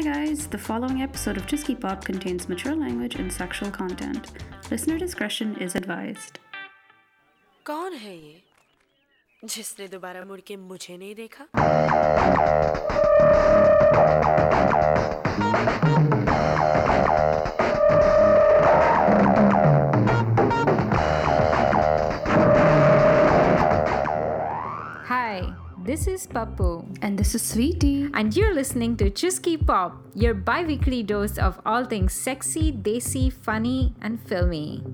Hi guys, the following episode of Chuski Pop contains mature language and sexual content. Listener discretion is advised. कौन है ये जिसने दोबारा मुड़ के मुझे नहीं देखा this is Pappu, And this is Sweety. and you're listening to Chuski Pop, your bi weekly dose of all things sexy, desi, funny, and filmy.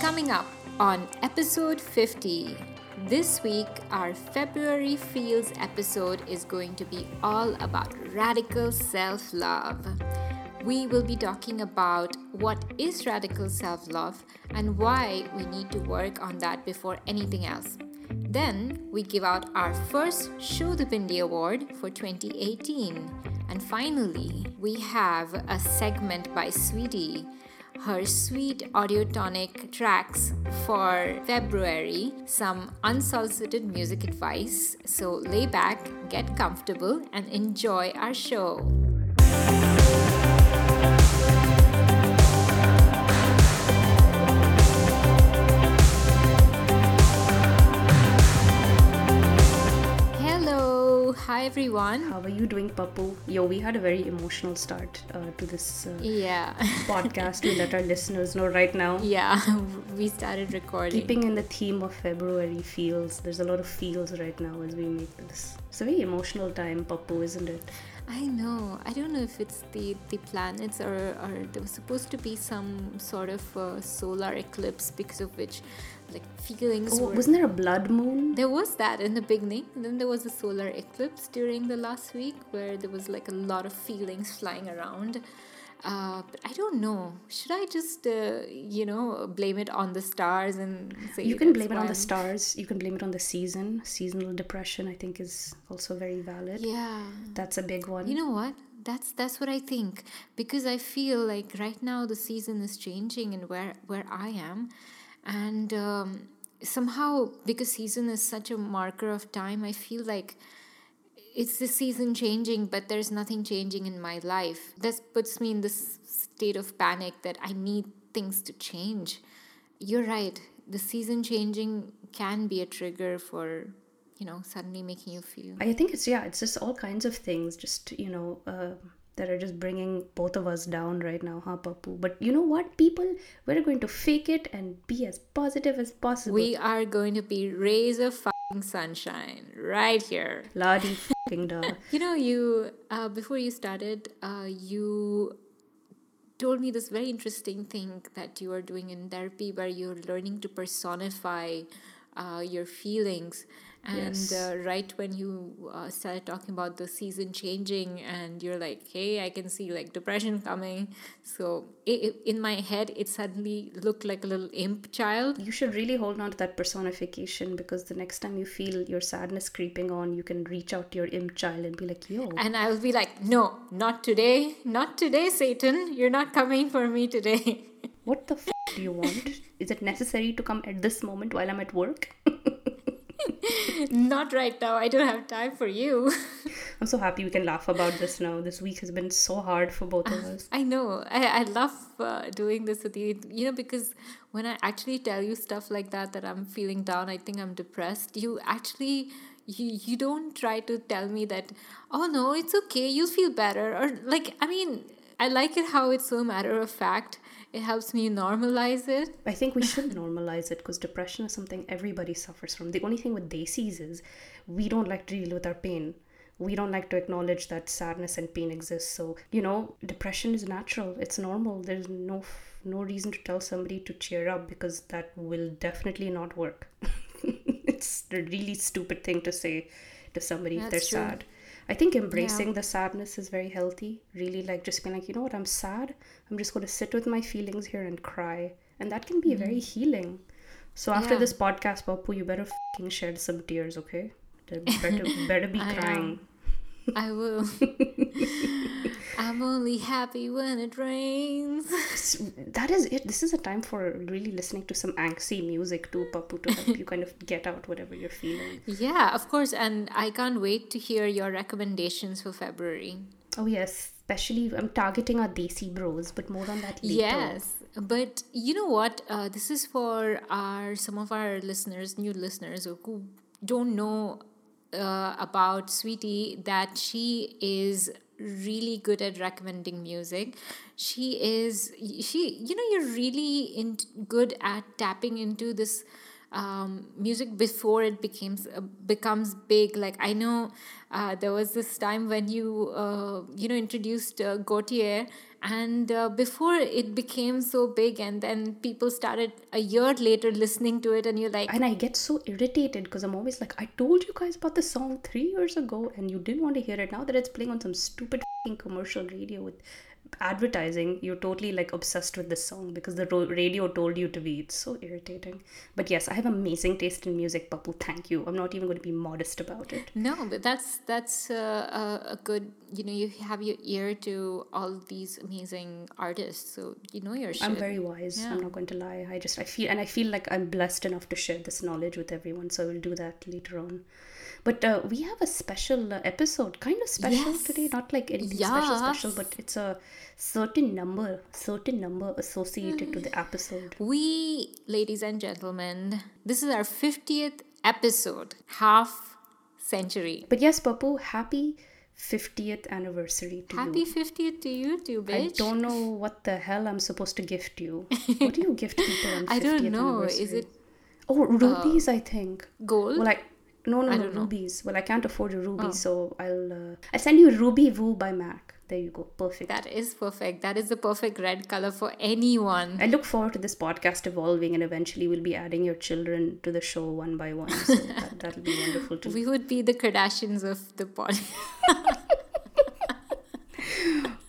Coming up on episode 50. This week, our February Feels episode is going to be all about radical self love. We will be talking about what is radical self love and why we need to work on that before anything else. Then, we give out our first Show the Bindi Award for 2018. And finally, we have a segment by Sweety her sweet audiotonic tracks for February, some unsolicited music advice. So lay back, get comfortable, and enjoy our show. Everyone. How are you doing, Pappu? Yo, we had a very emotional start uh, to this uh, Yeah, podcast to let our listeners know right now. yeah, we started recording. Keeping in the theme of February feels, there's a lot of feels right now as we make this. It's a very emotional time, Pappu, isn't it? I know. I don't know if it's the the planets or or there was supposed to be some sort of uh, solar eclipse because of which, like feelings. Oh, were, wasn't there a blood moon? there was that in the beginning. And then there was a solar eclipse during the last week where there was like a lot of feelings flying around. Uh, but I don't know. Should I just, uh, you know, blame it on the stars and say You can blame it on the stars. You can blame it on the season. Seasonal depression, I think, is also very valid. Yeah. That's a big one. You know what? That's that's what I think because I feel like right now the season is changing and where where I am, and um, somehow because season is such a marker of time, I feel like it's the season changing, but there's nothing changing in my life. That puts me in this state of panic that I need things to change. You're right. The season changing can be a trigger for, you know, suddenly making you feel. I think it's yeah, it's just all kinds of things, just you know, uh, that are just bringing both of us down right now, huh, Pappu? But you know what, people, we're going to fake it and be as positive as possible. We are going to be rays of fucking sunshine right here. La di fucking da. You know, you uh, before you started, uh, you told me this very interesting thing that you are doing in therapy, where you're learning to personify uh, your feelings. And Yes. uh, right when you uh, started talking about the season changing, and you're like, "Hey, I can see like depression coming," so i i in my head, it suddenly looked like a little imp child. You should really hold on to that personification because the next time you feel your sadness creeping on, you can reach out to your imp child and be like, yo, And I will be like, no, not today. Not today, Satan. You're not coming for me today. what the f do you want? Is it necessary to come at this moment while I'm at work? not right now. I don't have time for you. I'm so happy we can laugh about this now. This week has been so hard for both of us. I know. I, I love uh, doing this with you. You know, because when I actually tell you stuff like that, that I'm feeling down, I think I'm depressed, you actually. You, you don't try to tell me that oh no it's okay you'll feel better or like i mean i like it how it's so matter of fact it helps me normalize it I think we should normalize it because depression is something everybody suffers from. The only thing with desis is we don't like to deal with our pain. We don't like to acknowledge that sadness and pain exists. So, you know, depression is natural. It's normal. There's no no reason to tell somebody to cheer up because that will definitely not work. it's a really stupid thing to say to somebody if they're true. sad. I think embracing the sadness is very healthy. Really, like just being like, you know what, I'm sad. I'm just going to sit with my feelings here and cry. And that can be very healing. So after Mm-hmm. Yeah. this podcast, Pappu, you better fucking shed some tears, okay? Better, better be I crying. I will. I'm only happy when it rains. That is it. This is a time for really listening to some angsty music too, Pappu, to help you kind of get out whatever you're feeling. Yeah, of course. And I can't wait to hear your recommendations for February. Oh yes, especially I'm targeting our Desi bros, but more on that later. Yes, but you know what? Uh, this is for our some of our listeners, new listeners who- who don't know uh, about Sweety that she is really good at recommending music. She is she you know you're really in good at tapping into this um, music before it becomes uh, becomes big. Like I know uh, there was this time when you uh, you know introduced uh, Gotye, and uh, before it became so big, and then people started a year later listening to it, and you're like, And I get so irritated because I'm always like, I told you guys about the song three years ago and you didn't want to hear it. Now that it's playing on some stupid commercial radio with advertising, you're totally like obsessed with this song because the ro- radio told you to be. It's so irritating. But yes, I have amazing taste in music, Pappu. Thank you. I'm not even going to be modest about it. No, but that's that's uh, a, a good. You know, you have your ear to all these amazing artists, so you know your shit. I'm very wise. Yeah. I'm not going to lie. I just I feel and I feel like I'm blessed enough to share this knowledge with everyone. So I will do that later on. But uh, we have a special uh, episode, kind of special Yes. today. Not like anything special, special, but it's a certain number, certain number associated to the episode. We, ladies and gentlemen, this is our fiftieth episode, half century. But yes, Pappu, happy 50th anniversary to you. Happy you. fiftieth to you too, I don't know what the hell I'm supposed to gift you. what do you gift people on 50th I don't know. Is it Oh, rubies, I think. gold? Well, I no no I no don't know. Oh. rubies. Well, I can't afford a ruby, so I'll uh, I'll send you a Ruby Woo by Mac. There you go, perfect. that is perfect. That is the perfect red color for anyone. I look forward to this podcast evolving, and eventually we'll be adding your children to the show one by one. So that, that'll be wonderful too. We would be the Kardashians of the pod.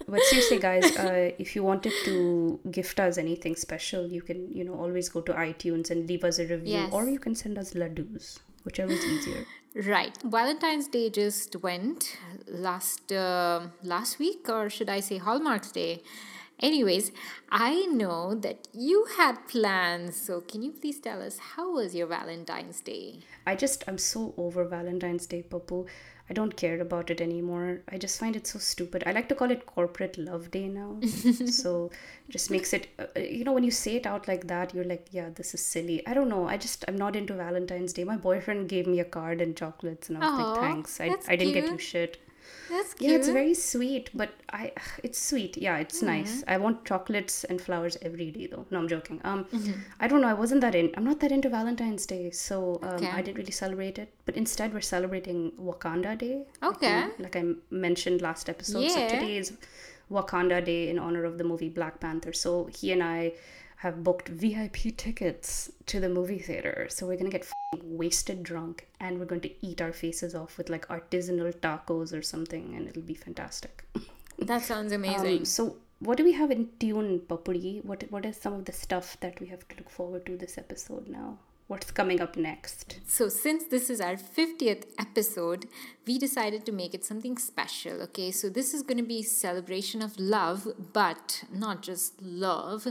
But seriously, guys, uh, if you wanted to gift us anything special, you can you know always go to iTunes and leave us a review, Yes. or you can send us ladoos, whichever is easier. Right. Valentine's Day just went last uh, last week, or should I say Hallmark's Day? Anyways, I know that you had plans, so can you please tell us how was your Valentine's Day? I just I'm so over Valentine's Day, Pappu. I don't care about it anymore. I just find it so stupid. I like to call it corporate love day now. so just makes it uh, you know when you say it out like that, you're like, yeah, this is silly. I don't know. I just I'm not into Valentine's Day. My boyfriend gave me a card and chocolates and I was Aw, like, thanks. I I didn't get you shit. That's cute. Yeah, it's very sweet, but I it's sweet. Yeah, it's Mm-hmm. nice. I want chocolates and flowers every day though. No, I'm joking. Um Mm-hmm. I don't know. I wasn't that in. I'm not that into Valentine's Day, so um, Okay. I didn't really celebrate it. But instead, we're celebrating Wakanda Day. Okay. I- Like I mentioned last episode. So today is Wakanda Day in honor of the movie Black Panther. So he and I have booked VIP tickets to the movie theater. So we're gonna get f***ing wasted drunk and we're going to eat our faces off with like artisanal tacos or something, and it'll be fantastic. that sounds amazing. Um, so what do we have in tune, Papuri? What what is some of the stuff that we have to look forward to this episode now? What's coming up next? So, since this is our 50th episode, we decided to make it something special. Okay, so this is going to be celebration of love, but not just love.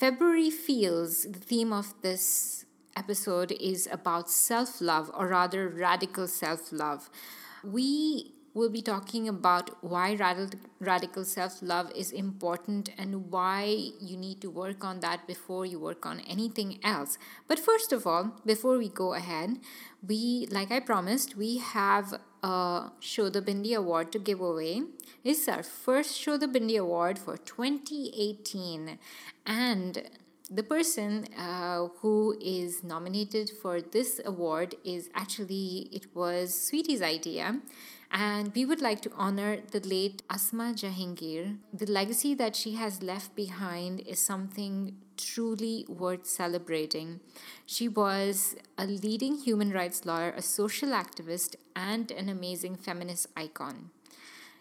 February Feels, the theme of this episode is about self love, or rather, radical self love. We will be talking about why radical, radical self love is important and why you need to work on that before you work on anything else. But first of all, before we go ahead, we, like I promised, we have a Show the Bindi Award to give away. It's our first Show the Bindi Award for 2018. And the person uh, who is nominated for this award is actually, it was Sweety's idea. And we would like to honor the late Asma Jahangir. The legacy that she has left behind is something truly worth celebrating. She was a leading human rights lawyer, a social activist, and an amazing feminist icon.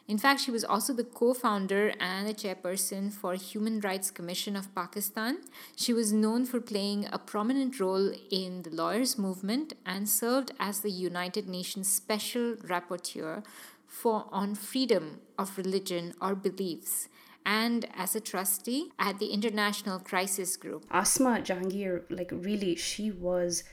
In fact, she was also the co founder and a chairperson for Human Rights Commission of Pakistan. She was known for playing a prominent role in the lawyers' movement and served as the United Nations Special Rapporteur for on freedom of religion or beliefs and as a trustee at the International Crisis Group. Asma Jahangir, like really, she was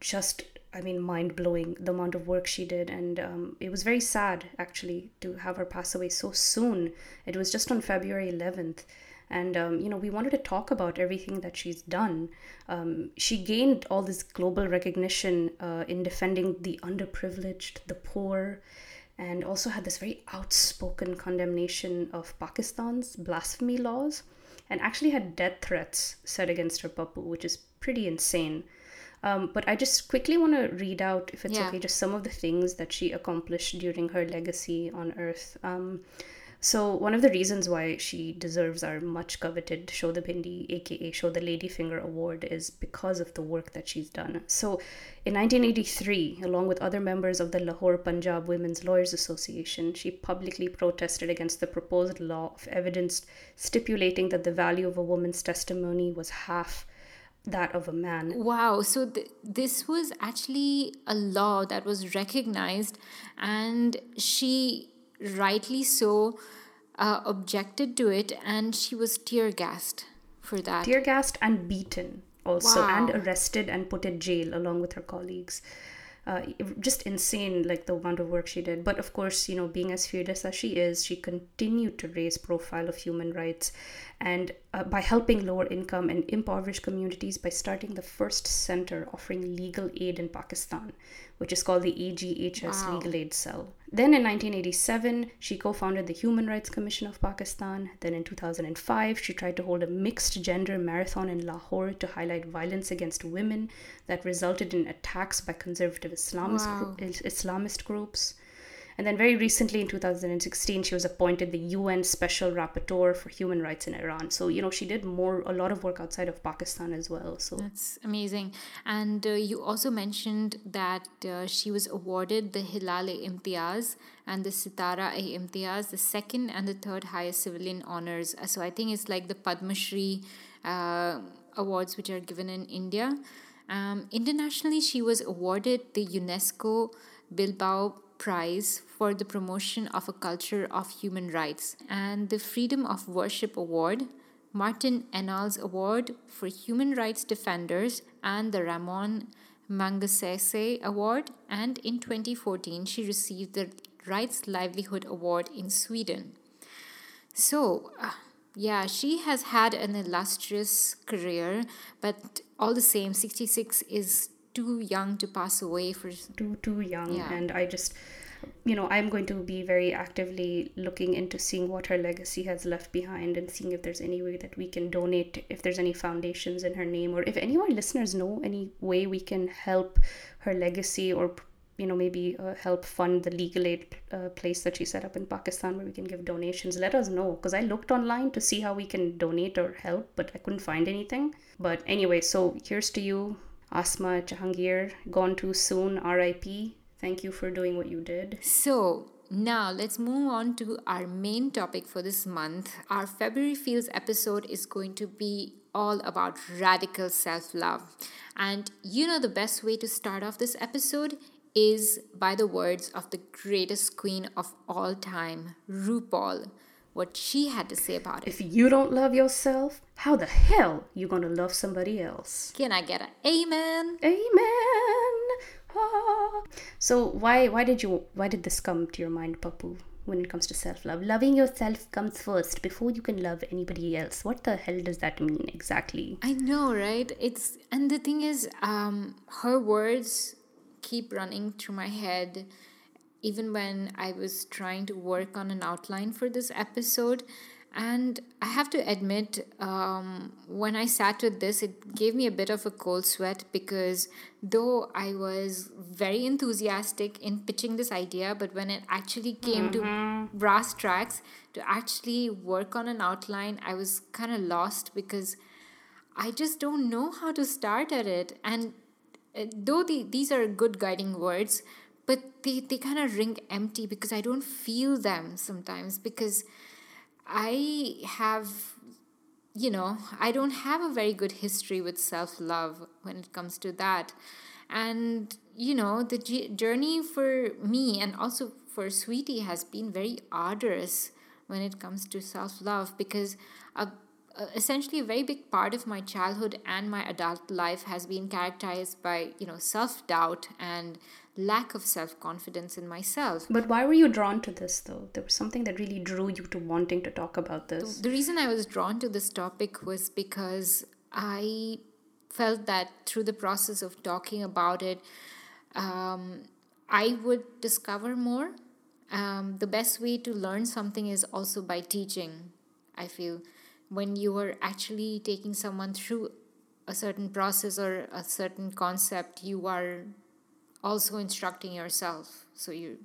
just, I mean, mind blowing the amount of work she did. And um, it was very sad actually to have her pass away so soon. It was just on February 11th. And, um, you know, we wanted to talk about everything that she's done. Um, she gained all this global recognition uh, in defending the underprivileged, the poor, and also had this very outspoken condemnation of Pakistan's blasphemy laws and actually had death threats said against her Pappu, which is pretty insane. Um, but I just quickly want to read out, if it's Yeah. okay, just some of the things that she accomplished during her legacy on Earth. Um, so one of the reasons why she deserves our much coveted Show the Bindi, aka Show the Ladyfinger Award, is because of the work that she's done. So in 1983, along with other members of the Lahore Punjab Women's Lawyers Association, she publicly protested against the proposed law of evidence stipulating that the value of a woman's testimony was half that of a man. Wow, so th- this was actually a law that was recognized, and she rightly so uh, objected to it, and she was tear gassed for that. tear gassed and beaten also and arrested and put in jail along with her colleagues uh, just insane like the amount of work she did but of course you know being as fearless as she is she continued to raise profile of human rights and uh, by helping lower income and impoverished communities by starting the first center offering legal aid in pakistan which is called the aghs Wow. legal aid cell then in 1987 she co-founded the human rights commission of pakistan then in 2005 she tried to hold a mixed gender marathon in lahore to highlight violence against women that resulted in attacks by conservative Islamist, Wow. group, Islamist groups. And then very recently in 2016, she was appointed the UN Special Rapporteur for Human Rights in Iran. So, you know, she did more, a lot of work outside of Pakistan as well. So, That's amazing. And uh, you also mentioned that uh, she was awarded the Hilal Imtiaz and the Sitara Imtiaz, the second and the third highest civilian honors. Uh, So I think it's like the Padma Shri uh, awards, which are given in India. Um, internationally, she was awarded the UNESCO Bilbao Prize for the promotion of a culture of human rights and the Freedom of Worship Award, Martin Ennals Award for Human Rights Defenders, and the Ramon Magsaysay Award. And in 2014, she received the Rights Livelihood Award in Sweden. So, uh, yeah, she has had an illustrious career, but all the same, 66 is too young to pass away for. too, too young. Yeah. And I just, you know, I'm going to be very actively looking into seeing what her legacy has left behind and seeing if there's any way that we can donate, if there's any foundations in her name, or if any of our listeners know any way we can help her legacy or you know maybe uh, help fund the legal aid uh, place that she set up in pakistan where we can give donations let us know because i looked online to see how we can donate or help but i couldn't find anything but anyway so here's to you asma jahangir gone too soon rip thank you for doing what you did So, now let's move on to our main topic for this month. Our February Feels episode is going to be all about radical self love. And you know, the best way to start off this episode is by the words of the greatest queen of all time, RuPaul, what she had to say about it. if you don't love yourself how the hell you gonna love somebody else Can I get an amen? Amen. Ah. So why why did you why did this come to your mind, Pappu? When it comes to self love, loving yourself comes first before you can love anybody else. What the hell does that mean exactly? I know, right? It's and the thing is, um, her words keep running through my head, even when I was trying to work on an outline for this episode. And I have to admit, um, when I sat with this, it gave me a bit of a cold sweat because though I was very enthusiastic in pitching this idea, but when it actually came to brass tracks to actually work on an outline, I was kind of lost because I just don't know how to start at it. And uh, though the, these are good guiding words, but they, they kind of ring empty because I don't feel them sometimes because I have, you know, I don't have a very good history with self love when it comes to that. And, you know, the journey for me and also for Sweety has been very arduous when it comes to self love because a, a, essentially a very big part of my childhood and my adult life has been characterized by you know self doubt and lack of self confidence in myself. But why were you drawn to this though? There was something that really drew you to wanting to talk about this. The reason I was drawn to this topic was because I felt that through the process of talking about it, um, I would discover more. Um, the best way to learn something is also by teaching, I feel. When you are actually taking someone through a certain process or a certain concept, you are also instructing yourself. So you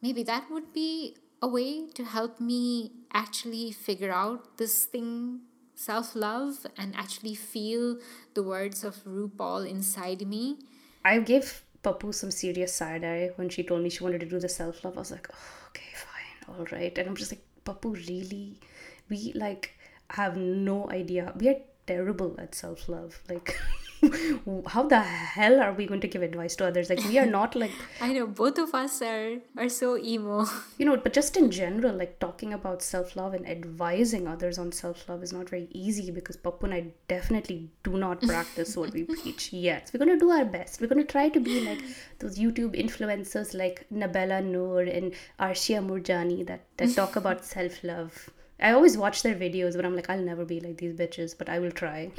maybe that would be a way to help me actually figure out this thing self love and actually feel the words of RuPaul inside me. I gave Pappu some serious side eye when she told me she wanted to do the self love. I was like, oh, okay, fine, all right. And I'm just like, Pappu, really? We like have no idea. We are terrible at self love. Like, how the hell are we going to give advice to others? Like we are not like i know both of us are are so emo. You know but just in general like talking about self-love and advising others on self-love is not very easy because pappu and i definitely do not practice what we preach yet. So we're going to do our best. We're going to try to be like those youtube influencers like nabela noor and arshia murjani that that talk about self-love. I always watch their videos, but I'm like, I'll never be like these bitches, but I will try.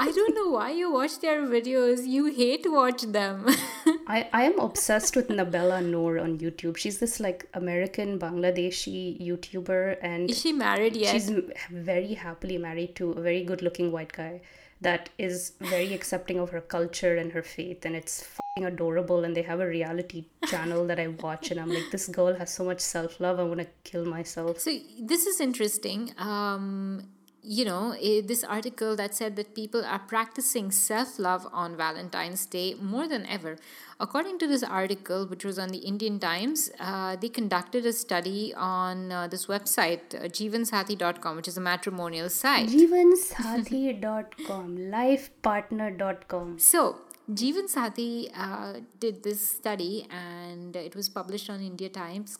I don't know why you watch their videos. You hate watch them. I, I am obsessed with Nabela Noor on YouTube. She's this like American Bangladeshi YouTuber and Is she married yet? She's very happily married to a very good looking white guy that is very accepting of her culture and her faith and it's fucking adorable and they have a reality channel that I watch and I'm like this girl has so much self-love I want to kill myself. So this is interesting. Um you know, eh, this article that said that people are practicing self love on Valentine's Day more than ever. According to this article, which was on the Indian Times, uh, they conducted a study on uh, this website, uh, jeevansathi.com, which is a matrimonial site. Jeevansathi.com, lifepartner.com. So, Jeevan Sathi uh, did this study and it was published on India Times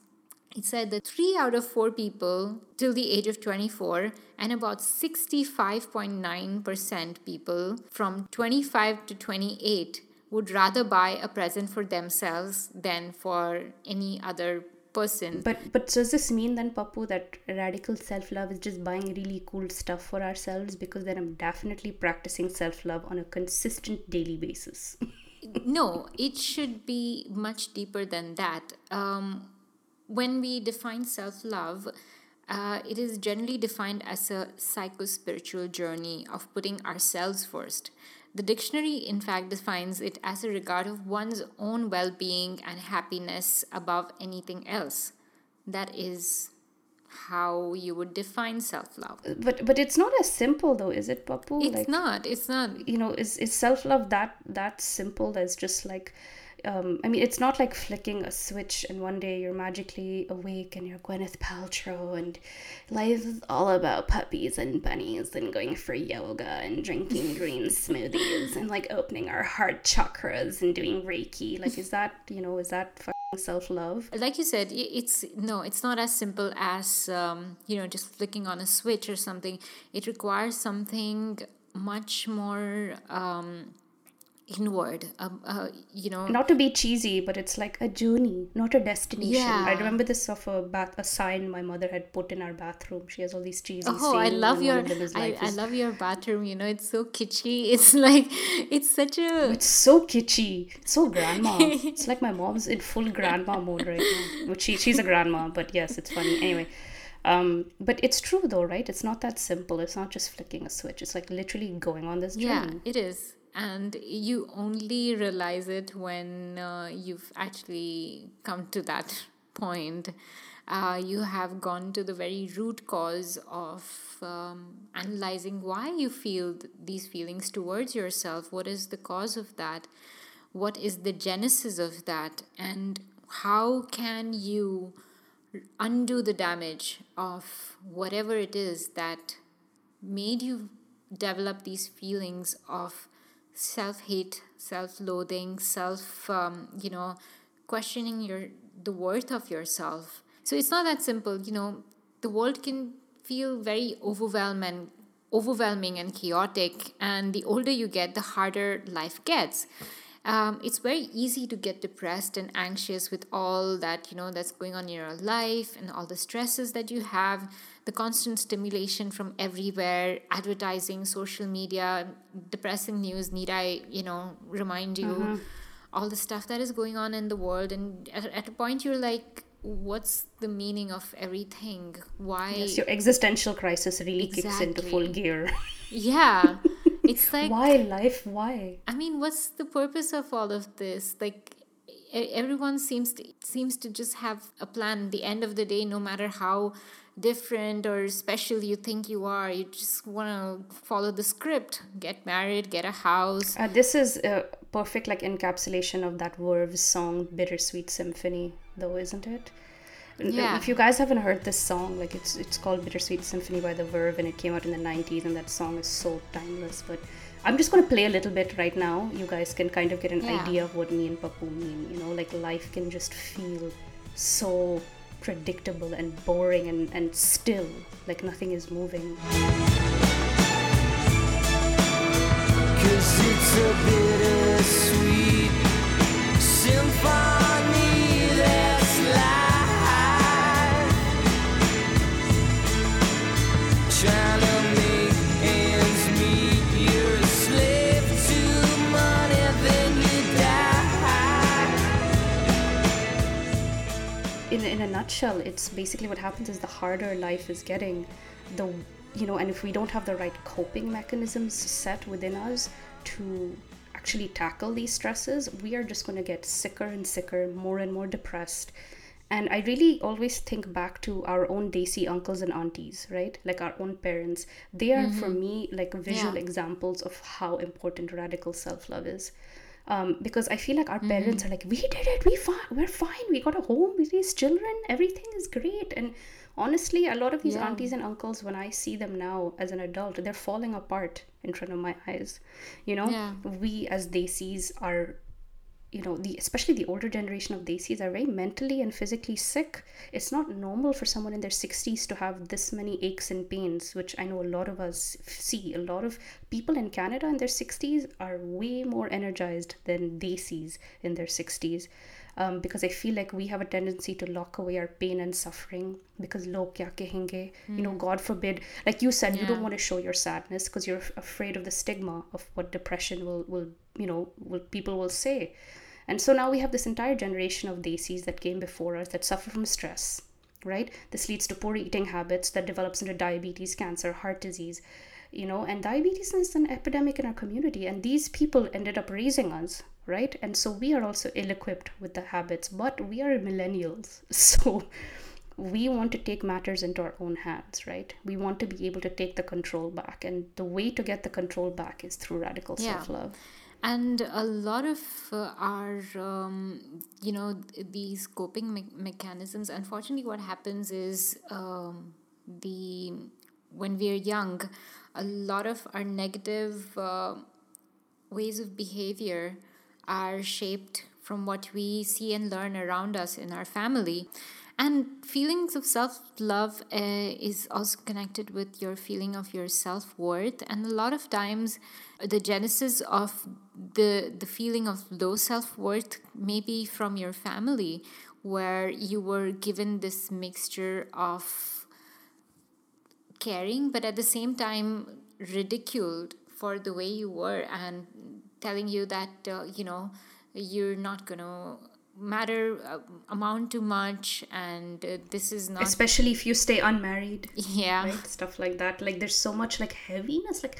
it said that three out of four people till the age of 24 and about 65.9% people from 25 to 28 would rather buy a present for themselves than for any other person. But but does this mean then, Pappu, that radical self love is just buying really cool stuff for ourselves? Because then I'm definitely practicing self love on a consistent daily basis. no, it should be much deeper than that. Um, when we define self love, uh, it is generally defined as a psycho spiritual journey of putting ourselves first. The dictionary, in fact, defines it as a regard of one's own well being and happiness above anything else. That is how you would define self love. But but it's not as simple though, is it, Pappu? It's like, not. It's not. You know, is is self love that that simple? That's just like um, I mean, it's not like flicking a switch and one day you're magically awake and you're Gwyneth Paltrow and life is all about puppies and bunnies and going for yoga and drinking green smoothies and like opening our heart chakras and doing Reiki. Like, is that, you know, is that self love? Like you said, it's no, it's not as simple as, um, you know, just flicking on a switch or something. It requires something much more. Um, inward um, uh, you know. Not to be cheesy but it's like a journey not a destination. Yeah. i remember this of a bath a sign my mother had put in our bathroom. She has all these cheesy oh i love your I, I love your bathroom you know it's so kitschy. It's like it's such a oh, it's so kitschy. It's so grandma. It's like my mom's in full grandma mode right now. Which she, she's a grandma but yes it's funny. Anyway um, but it's true though right? It's not that simple. It's not just flicking a switch. It's like literally going on this journey. yeah it is and you only realize it when uh, you've actually come to that point. Uh, you have gone to the very root cause of um, analyzing why you feel th- these feelings towards yourself. What is the cause of that? What is the genesis of that? And how can you undo the damage of whatever it is that made you develop these feelings of self hate, self loathing, self, um, you know, questioning your the worth of yourself. So it's not that simple, you know. The world can feel very overwhelming overwhelming and chaotic and the older you get the harder life gets um, it's very easy to get depressed and anxious with all that you know that's going on in your life and all the stresses that you have the constant stimulation from everywhere advertising social media depressing news need i you know remind you mm-hmm. all the stuff that is going on in the world. And at, at a point you're like what's the meaning of everything? Why yes, your existential crisis really exactly. kicks into full gear. Yeah. It's like why life? Why? I mean what's the purpose of all of this? Like everyone seems to seems to just have a plan. The end of the day no matter how different or special you think you are you just want to follow the script. Get married get a house. Uh, this is a perfect like encapsulation of that verve song bittersweet symphony though isn't it? Yeah. if you guys haven't heard this song like it's it's called bittersweet symphony by the verve and it came out in the 90s and that song is so timeless but i'm just going to play a little bit right now. You guys can kind of get an yeah. idea of what me and pappu mean you know? Like life can just feel so predictable and boring and, and still like nothing is moving. Cause it's a bittersweet symphony nutshell, it's basically what happens is the harder life is getting, the you know, and if we don't have the right coping mechanisms set within us to actually tackle these stresses, we are just going to get sicker and sicker, more and more depressed. And I really always think back to our own Desi uncles and aunties, right? Like our own parents. They are, mm-hmm. for me, like visual yeah. examples of how important radical self love is um, because I feel like our mm-hmm. parents are like, we did it, we fine, we're fine, we got a home, we raised children, everything is great. And honestly, a lot of these yeah. aunties and uncles, when I see them now as an adult, they're falling apart in front of my eyes. You know, yeah. we as Desis are you know the especially the older generation of desis are very mentally and physically sick it's not normal for someone in their 60s to have this many aches and pains which i know a lot of us see a lot of people in canada in their 60s are way more energized than desis in their 60s um, because I feel like we have a tendency to lock away our pain and suffering because log kya kahenge, you know, hmm. God forbid. Like you said, yeah. you don't want to show your sadness because you're afraid of the stigma of what depression will, will you know, will people will say. And so now we have this entire generation of desis that came before us that suffer from stress, right? This leads to poor eating habits that develops into diabetes, cancer, heart disease, you know, and diabetes is an epidemic in our community. And these people ended up raising us, right? And so we are also ill equipped with the habits, but we are millennials. So we want to take matters into our own hands, right? We want to be able to take the control back. And the way to get the control back is through radical yeah. self love and a lot of uh, our um, you know these coping me- mechanisms unfortunately what happens is um, the when we're young a lot of our negative uh, ways of behavior are shaped from what we see and learn around us in our family and feelings of self love uh, is also connected with your feeling of your self worth. And a lot of times, the genesis of the the feeling of low self worth maybe from your family, where you were given this mixture of caring, but at the same time ridiculed for the way you were and telling you that uh, you know you're not gonna matter uh, amount too much and uh, this is not especially if you stay unmarried. Yeah. Right? Stuff like that. Like there's so much like heaviness. Like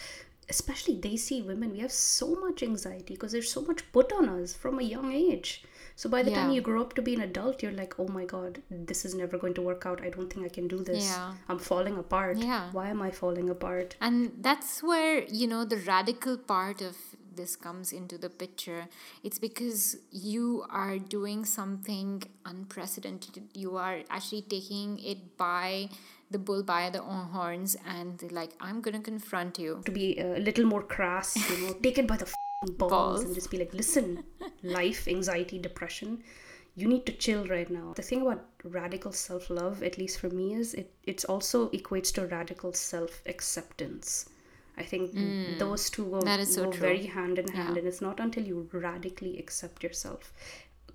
especially desi women we have so much anxiety because there's so much put on us from a young age. So by the yeah. time you grow up to be an adult you're like oh my god this is never going to work out. I don't think i can do this. Yeah. i'm falling apart. Yeah. Why am i falling apart? And that's where you know the radical part of this comes into the picture. It's because you are doing something unprecedented. You are actually taking it by the bull by the horns and like i'm gonna confront you to be a little more crass you know take it by the balls, balls and just be like listen life anxiety depression you need to chill right now. The thing about radical self love, at least for me, is it it's also equates to radical self acceptance. I think hmm. those two go, so go very hand in hand, Yeah. and it's not until you radically accept yourself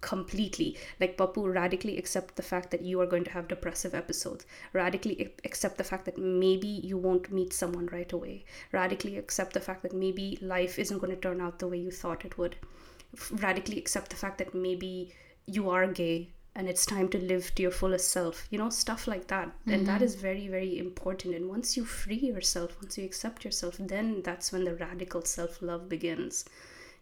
completely. Like pappu radically accept the fact that you are going to have depressive episodes. Radically accept the fact that maybe you won't meet someone right away. Radically accept the fact that maybe life isn't going to turn out the way you thought it would. Radically accept the fact that maybe you are gay and it's time to live to your fullest self you know stuff like that. And that mm-hmm. is very very important. And once you free yourself once you accept yourself then that's when the radical self-love begins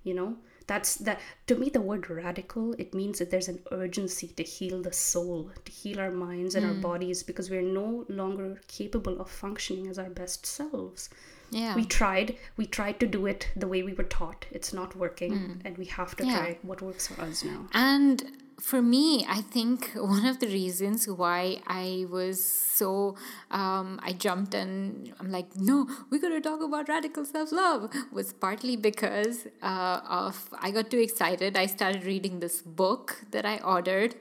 you know that's that to me the word radical it means that there's an urgency to heal the soul to heal our minds and our hmm. bodies because we're no longer capable of functioning as our best selves. Yeah. we tried we tried to do it the way we were taught. It's not working hmm. and we have to Yeah. try what works for us now. And for me, I think one of the reasons why I was so, um, I jumped and I'm like, no, we got to talk about radical self love was partly because uh, of, I got too excited. I started reading this book that I ordered.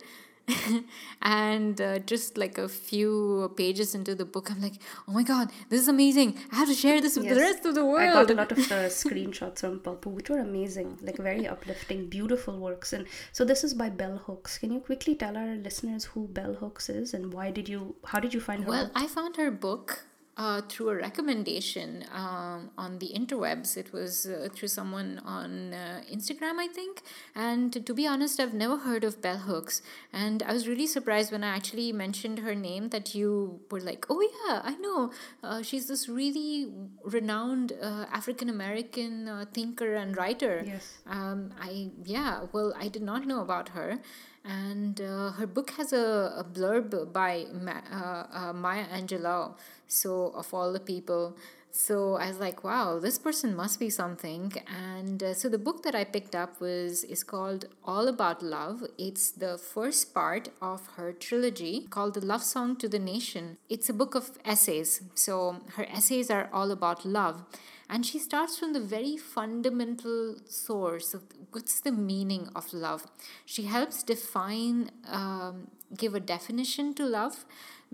and uh, just like a few pages into the book, I'm like, oh my god, this is amazing. I have to share this with the rest of the world. I got a lot of uh, screenshots from Pappu, which were amazing, like very uplifting, beautiful works. And so this is by Bell Hooks. Can you quickly tell our listeners who Bell Hooks is and why did you, how did you find her? Well, book? I found her book uh, through a recommendation um, on the interwebs. It was uh, through someone on uh, Instagram, I think. And to be honest, I've never heard of Bell Hooks. And I was really surprised when I actually mentioned her name that you were like, oh, yeah, I know. Uh, she's this really renowned uh, African American uh, thinker and writer. Yes. Um, I yeah, well, I did not know about her, and uh, her book has a, a blurb by Ma- uh, uh, Maya Angelou. So of all the people, so I was like, wow, this person must be something. And uh, so the book that I picked up was is called All About Love. It's the first part of her trilogy called The Love Song to the Nation. It's a book of essays. So her essays are all about love. And she starts from the very fundamental source of what's the meaning of love. She helps define, um, give a definition to love,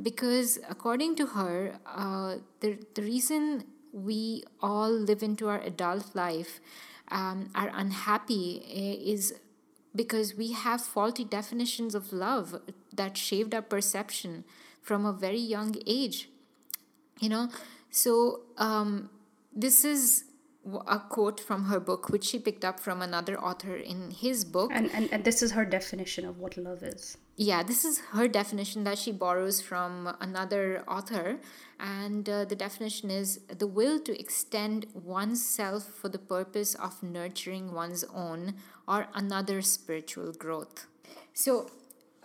because according to her, uh, the, the reason we all live into our adult life um, are unhappy eh, is because we have faulty definitions of love that shaped our perception from a very young age you know so um, this is a quote from her book which she picked up from another author in his book. And, and, and this is her definition of what love is. yeah this is her definition that she borrows from another author. And uh, the definition is the will to extend oneself for the purpose of nurturing one's own or another spiritual growth. So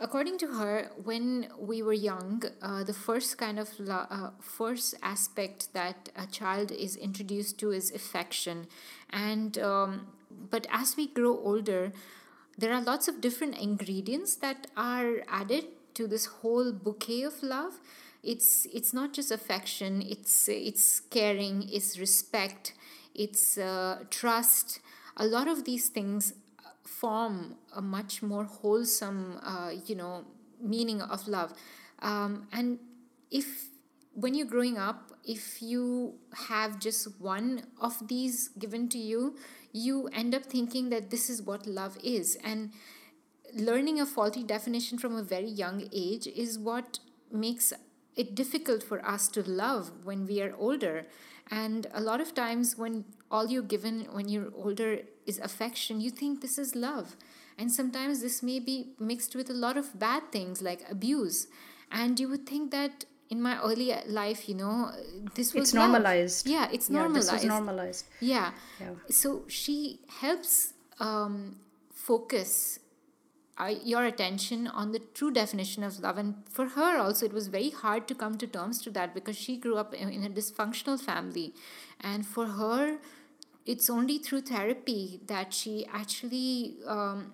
according to her when we were young uh, the first kind of lo- uh, first aspect that a child is introduced to is affection. And um, but as we grow older there are lots of different ingredients that are added to this whole bouquet of love. It's it's not just affection it's it's caring it's respect it's uh, trust. A lot of these things form a much more wholesome uh, you know meaning of love. Um, and if when you're growing up if you have just one of these given to you you end up thinking that this is what love is. And learning a faulty definition from a very young age is what makes it difficult for us to love when we are older and a lot of times when all you're given when you're older is affection you think this is love and sometimes this may be mixed with a lot of bad things like abuse and you would think that in my early life you know this was It's love. normalized. yeah it's Yeah, normalized this was normalized. yeah. Yeah. So she helps um, focus your attention on the true definition of love. And for her also, it was very hard to come to terms to that because she grew up in, a dysfunctional family. And for her, it's only through therapy that she actually, um,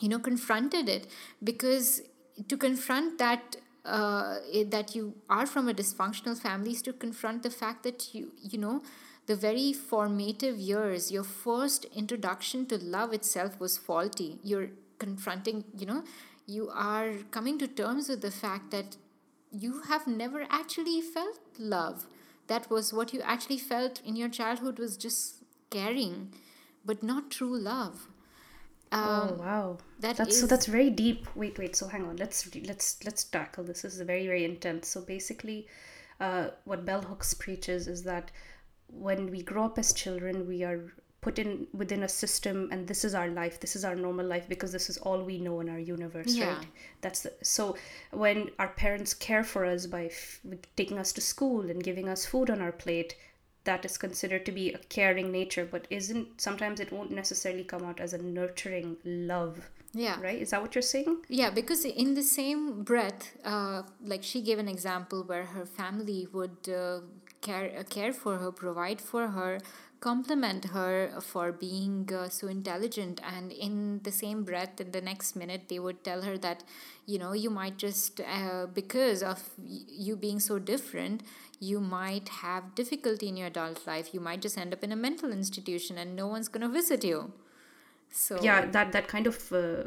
you know, confronted it. Because to confront that uh, that you are from a dysfunctional family is to confront the fact that you you know the very formative years your first introduction to love itself was faulty your confronting you know you are coming to terms with the fact that you have never actually felt love. That was what you actually felt in your childhood was just caring but not true love. Oh wow. that that's so that's very deep. Wait wait. So hang on. Let's let's let's tackle this. This is very very intense. So basically uh, what bell hooks preaches is that when we grow up as children we are put in within a system and this is our life this is our normal life because this is all we know in our universe Yeah. right? That's the, so when our parents care for us by f- taking us to school and giving us food on our plate that is considered to be a caring nature but isn't sometimes it won't necessarily come out as a nurturing love yeah. right? Is that what you're saying? Yeah, because in the same breath, uh, like she gave an example where her family would uh, care uh, care for her, provide for her, compliment her for being uh, so intelligent, and in the same breath, in the next minute, they would tell her that, you know, you might just uh, because of you being so different, you might have difficulty in your adult life. You might just end up in a mental institution, and no one's gonna visit you. So yeah that that kind of uh,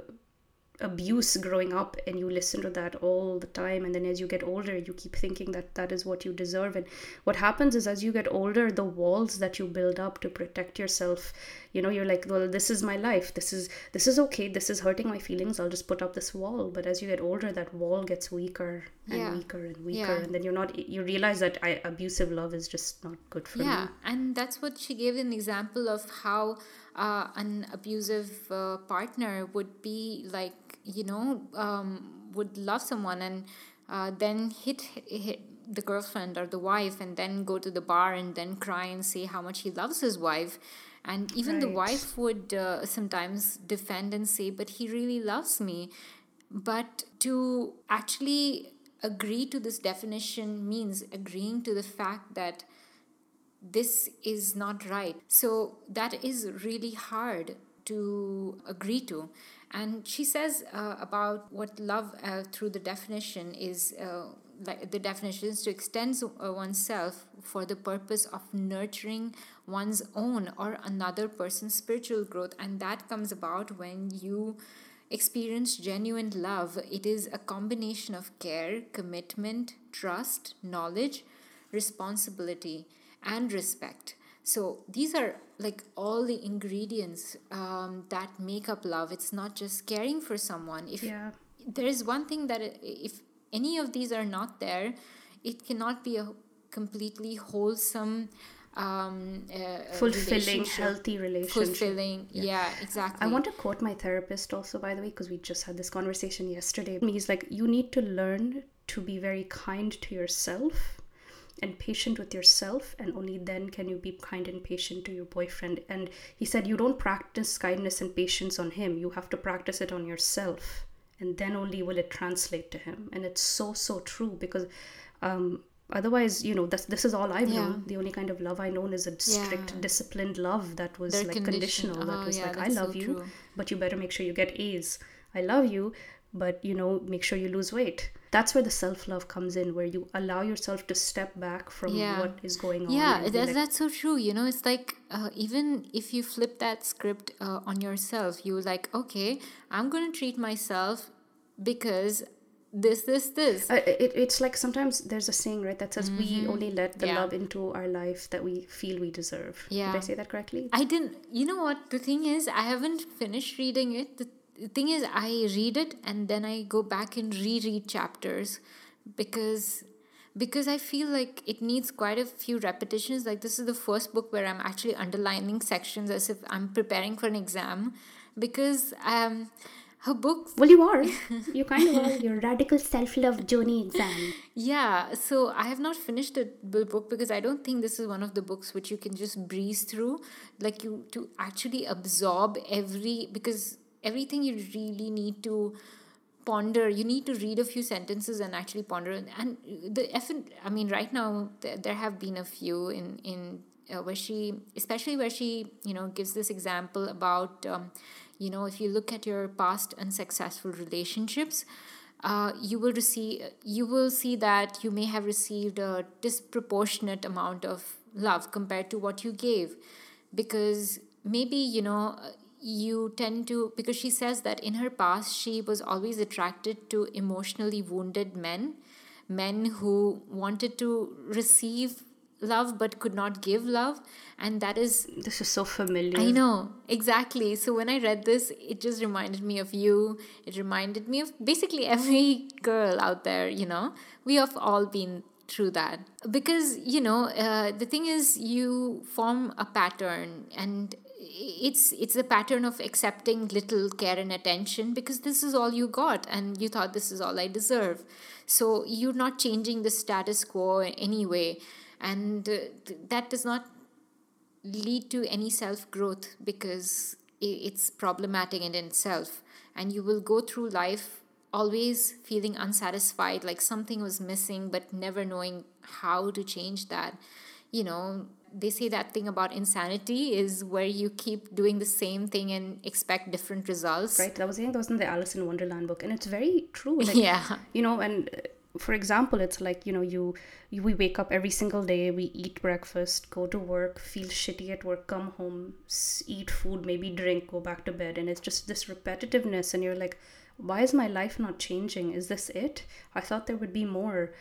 abuse growing up and you listen to that all the time and then as you get older you keep thinking that that is what you deserve. And what happens is as you get older the walls that you build up to protect yourself you know you're like well this is my life. This is this is okay. This is hurting my feelings. I'll just put up this wall. But as you get older that wall gets weaker and Yeah. weaker and weaker. Yeah. and then you're not you realize that I, abusive love is just not good for you. yeah. me. And that's what she gave an example of how uh, an abusive uh, partner would be like you know um, would love someone and uh, then hit, hit the girlfriend or the wife and then go to the bar and then cry and say how much he loves his wife and even the wife would uh, sometimes defend and say but he really loves me but to actually agree to this definition means agreeing to the fact that this is not right. So that is really hard to agree to. And she says uh, about what love uh, through the definition is uh, like the definition is to extend uh, oneself for the purpose of nurturing one's own or another person's spiritual growth. And that comes about when you experience genuine love. It is a combination of care, commitment, trust, knowledge, responsibility and respect so these are like all the ingredients um, that make up love it's not just caring for someone if Yeah. there is one thing that if any of these are not there it cannot be a completely wholesome um, uh, fulfilling relationship. healthy relationship fulfilling yeah, exactly I want to quote my therapist also, by the way, because we just had this conversation yesterday. He's like, you need to learn to be very kind to yourself and patient with yourself, and only then can you be kind and patient to your boyfriend. And he said, you don't practice kindness and patience on him, you have to practice it on yourself, and then only will it translate to him. And it's so, so true because. Um, Otherwise, you know, this, this is all I've Yeah. known. The only kind of love I known is a strict, Yeah. disciplined love that was They're like condition- conditional. That oh, was yeah, like, I love so you, true. but you better make sure you get A's. I love you, but you know, make sure you lose weight. That's where the self love comes in, where you allow yourself to step back from Yeah. what is going on. yeah that's, like, that's so true you know it's like uh, even if you flip that script uh, on yourself you're like okay i'm going to treat myself because this this this Uh, it, it's like sometimes there's a saying, right, that says we only let the Mm-hmm. Yeah. love into our life that we feel we deserve. Yeah. Did I say that correctly? I didn't. You know what? The thing is, I haven't finished reading it. The, the thing is, I read it and then I go back and reread chapters because because I feel like it needs quite a few repetitions. Like this is the first book where I'm actually underlining sections as if I'm preparing for an exam because um her books Well, you are. you kind of are. Your radical self love journey exam. Yeah, so I have not finished the book because I don't think this is one of the books which you can just breeze through. Like you to actually absorb every because everything you really need to ponder. You need to read a few sentences and actually ponder. And the F, I mean, right now there, there have been a few in in uh, where she, especially where she, you know, gives this example about, um, you know, if you look at your past unsuccessful relationships uh, you will receive you will see that you may have received a disproportionate amount of love compared to what you gave because maybe you know you tend to because she says that in her past she was always attracted to emotionally wounded men men who wanted to receive love but could not give love and that is This is so familiar. I know, exactly. So when I read this, it just reminded me of you. It reminded me of basically every girl out there, you know. We have all been through that. Because, you know, uh, the thing is, you form a pattern and it's it's a pattern of accepting little care and attention because this is all you got and you thought this is all i deserve. So you're not changing the status quo anyway. And uh, th- that does not lead to any self growth because it's problematic in itself. And you will go through life always feeling unsatisfied like something was missing but never knowing how to change that. You know they say that thing about insanity is where you keep doing the same thing and expect different results. Right? That was I think that was in the Alice in Wonderland book, and it's very true. Like, yeah. you know and uh, for example it's like you know you, you we wake up every single day we eat breakfast go to work feel shitty at work come home eat food maybe drink go back to bed. And it's just this repetitiveness. And you're like why is my life not changing? Is this it? I thought there would be more.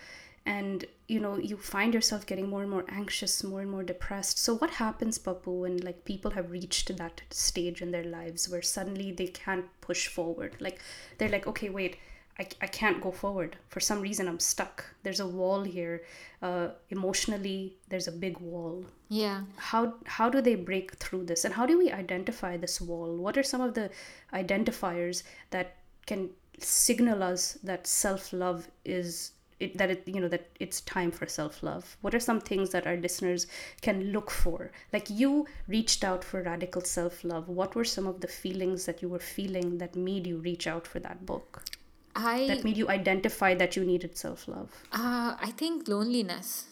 And you know you find yourself getting more and more anxious more and more depressed. So what happens pappu when like people have reached that stage in their lives where suddenly they can't push forward? Like they're like okay wait I, I can't go forward. For some reason i'm stuck. There's a wall here. Uh, emotionally there's a big wall. Yeah. How how do they break through this? And how do we identify this wall? What are some of the identifiers that can signal us that self-love is it, that it you know that it's time for self-love. What are some things that our listeners can look for? Like you reached out for radical self-love. What were some of the feelings that you were feeling that made you reach out for that book? I that made you identify that you needed self-love? Uh, I think loneliness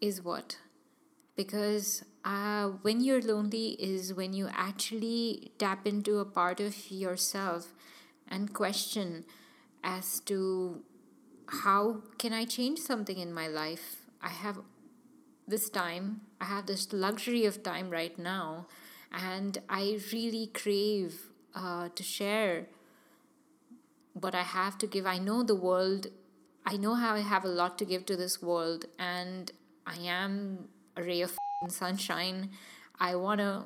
is what. Because uh, when you're lonely is when you actually tap into a part of yourself and question as to how can I change something in my life? I have this time, I have this luxury of time right now, and I really crave uh, to share what I have to give. I know the world, I know how I have a lot to give to this world, and I am a ray of sunshine. I want to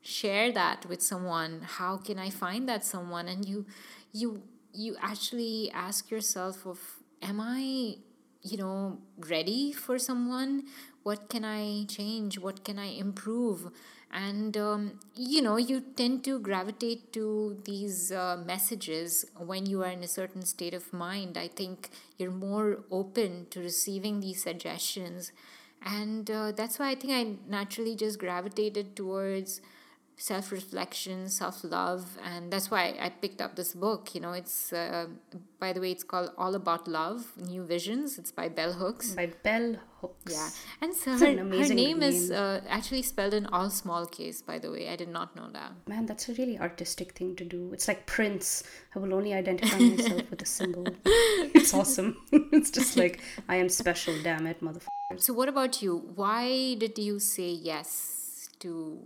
share that with someone. How can I find that someone? And you, you, you actually ask yourself of, am I, you know, ready for someone? What can I change? What can I improve? and um, you know you tend to gravitate to these uh, messages when you are in a certain state of mind i think you're more open to receiving these suggestions and uh, that's why i think i naturally just gravitated towards self-reflection self-love and that's why i picked up this book you know it's uh, by the way it's called all about love new visions it's by bell hooks by bell hooks yeah, and so her, an her amazing name is uh, actually spelled in all small case. By the way, I did not know that. Man, that's a really artistic thing to do. It's like Prince. I will only identify myself with a symbol. It's awesome. it's just like, I am special, damn it, motherfuckers. So, what about you? Why did you say yes to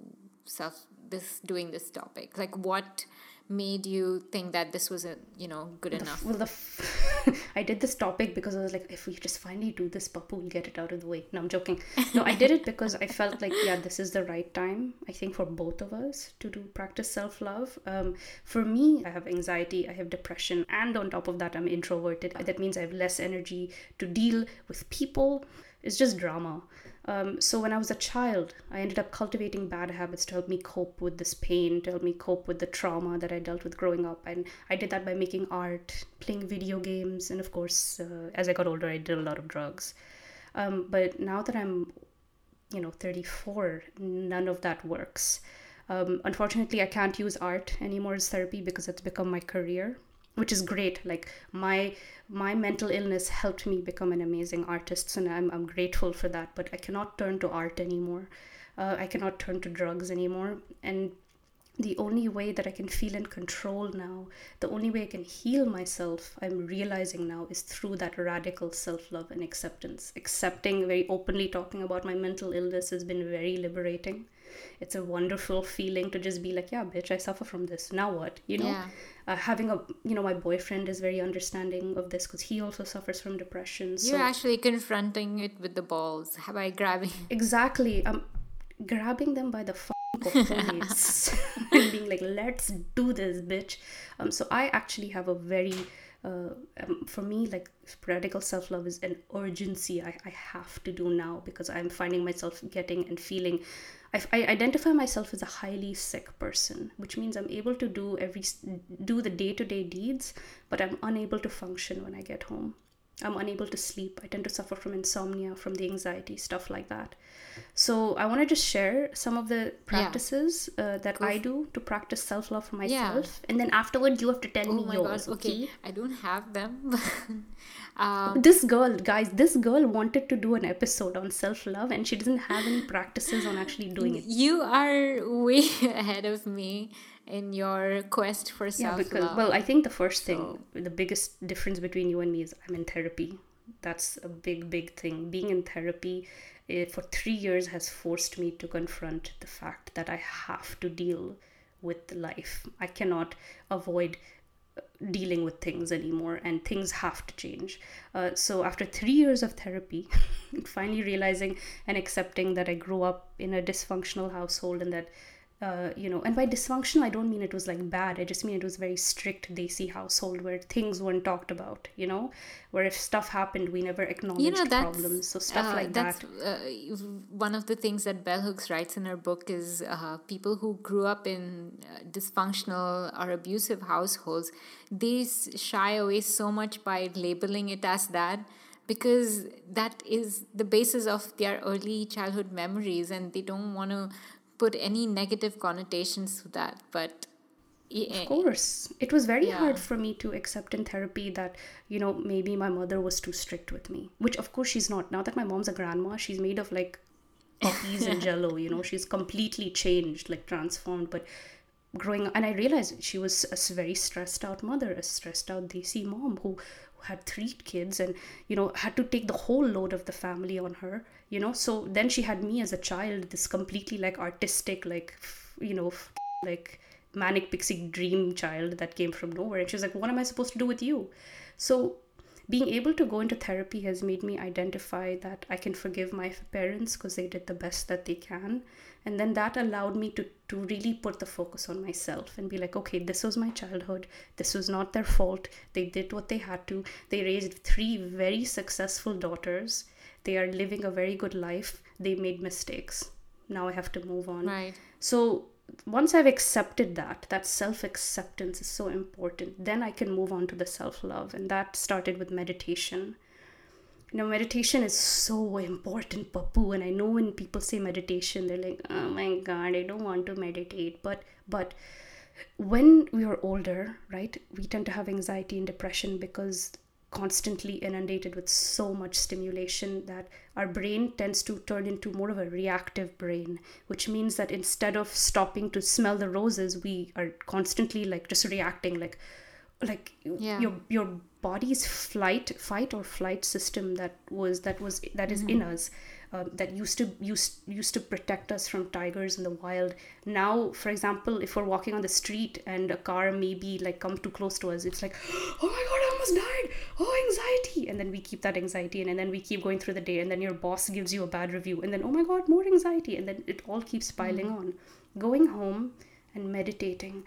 self this doing this topic? Like, what made you think that this was a you know good enough? Well, the f- I did this topic because I was like, if we just finally do this, Pappu will get it out of the way. No, I'm joking. No, I did it because I felt like, yeah, this is the right time, I think, for both of us to do practice self love. Um, for me, I have anxiety, I have depression, and on top of that, I'm introverted. That means I have less energy to deal with people. It's just drama. Um, so when I was a child, I ended up cultivating bad habits to help me cope with this pain, to help me cope with the trauma that I dealt with growing up. And I did that by making art, playing video games, and of course, uh, as I got older, I did a lot of drugs. Um, but now that I'm, you know, 34, none of that works. Um, unfortunately, I can't use art anymore as therapy because it's become my career which is great. Like my my mental illness helped me become an amazing artist and i'm, I'm grateful for that but i cannot turn to art anymore. Uh, i cannot turn to drugs anymore. And the only way that i can feel in control now the only way i can heal myself i'm realizing now is through that radical self-love and acceptance. Accepting very openly talking about my mental illness has been very liberating it's a wonderful feeling to just be like yeah bitch i suffer from this now what you know Yeah. uh, having a you know my boyfriend is very understanding of this because he also suffers from depression so You're actually confronting it with the balls by grabbing. exactly i'm grabbing them by the cojones and being like let's do this bitch um so i actually have a very uh, um, for me like radical self-love is an urgency I, I have to do now because i'm finding myself getting and feeling I, I identify myself as a highly sick person which means i'm able to do every do the day-to-day deeds but i'm unable to function when i get home I'm unable to sleep. I tend to suffer from insomnia, from the anxiety, stuff like that. So I want to just share some of the practices uh, that I do to practice self love for myself, and then afterward you have to tell Oh me my yours. god, Okay. okay. I don't have them. um, This girl, guys, this girl wanted to do an episode on self love, and she doesn't have any practices on actually doing it. you are way ahead of me in your quest for self love. Yeah, because well, I think the first thing, the biggest difference between you and me is I'm in therapy. That's a big, big thing. Being in therapy eh, for three years has forced me to confront the fact that I have to deal with life. I cannot avoid dealing with things anymore and things have to change. Uh, so after three years of therapy finally realizing and accepting that i grew up in a dysfunctional household and that uh, you know and by dysfunctional i don't mean it was like bad. I just mean it was very strict desi household where things weren't talked about you know? Where if stuff happened we never acknowledged you know problems. So stuff uh, like that's that. uh, one of the things that bell hooks writes in her book is uh, people who grew up in uh, dysfunctional or abusive households they shy away so much by labeling it as that because that is the basis of their early childhood memories and they don't want to put any negative connotations to that but Of eh, course. It was very Yeah. hard for me to accept in therapy that, you know, maybe my mother was too strict with me. Which, of course, she's not. Now that my mom's a grandma, she's made of like puppies and jello, you know, she's completely changed, like transformed. But growing up, and I realized she was a very stressed out mother, a stressed out Desi mom who, who had three kids and, you know, had to take the whole load of the family on her, you know. So then she had me as a child, this completely like artistic, like, you know, like manic pixie dream child that came from nowhere. And she was like, What am I supposed to do with you? So being able to go into therapy has made me identify that I can forgive my parents because they did the best that they can. And then that allowed me to, to really put the focus on myself and be like, okay, this was my childhood. This was not their fault. They did what they had to. They raised three very successful daughters. They are living a very good life. They made mistakes. Now I have to move on. right So once I've accepted that, that self acceptance is so important, then I can move on to the self love. And that started with meditation. You know, meditation is so important, Pappu. And I know when people say meditation, they're like, oh my God, I don't want to meditate. But, but, when we are older, right, we tend to have anxiety and depression because constantly inundated with so much stimulation that our brain tends to turn into more of a reactive brain, which means that instead of stopping to smell the roses, we are constantly like just reacting like like Yeah. your your body's flight fight or flight system that was that was that is in us um, that used to used used to protect us from tigers in the wild. Now for example if we're walking on the street and a car maybe like come too close to us it's like oh my god i almost died anxiety and then we keep that anxiety in and then we keep going through the day and then your boss gives you a bad review and then oh my god more anxiety and then it all keeps piling mm-hmm. on going home and meditating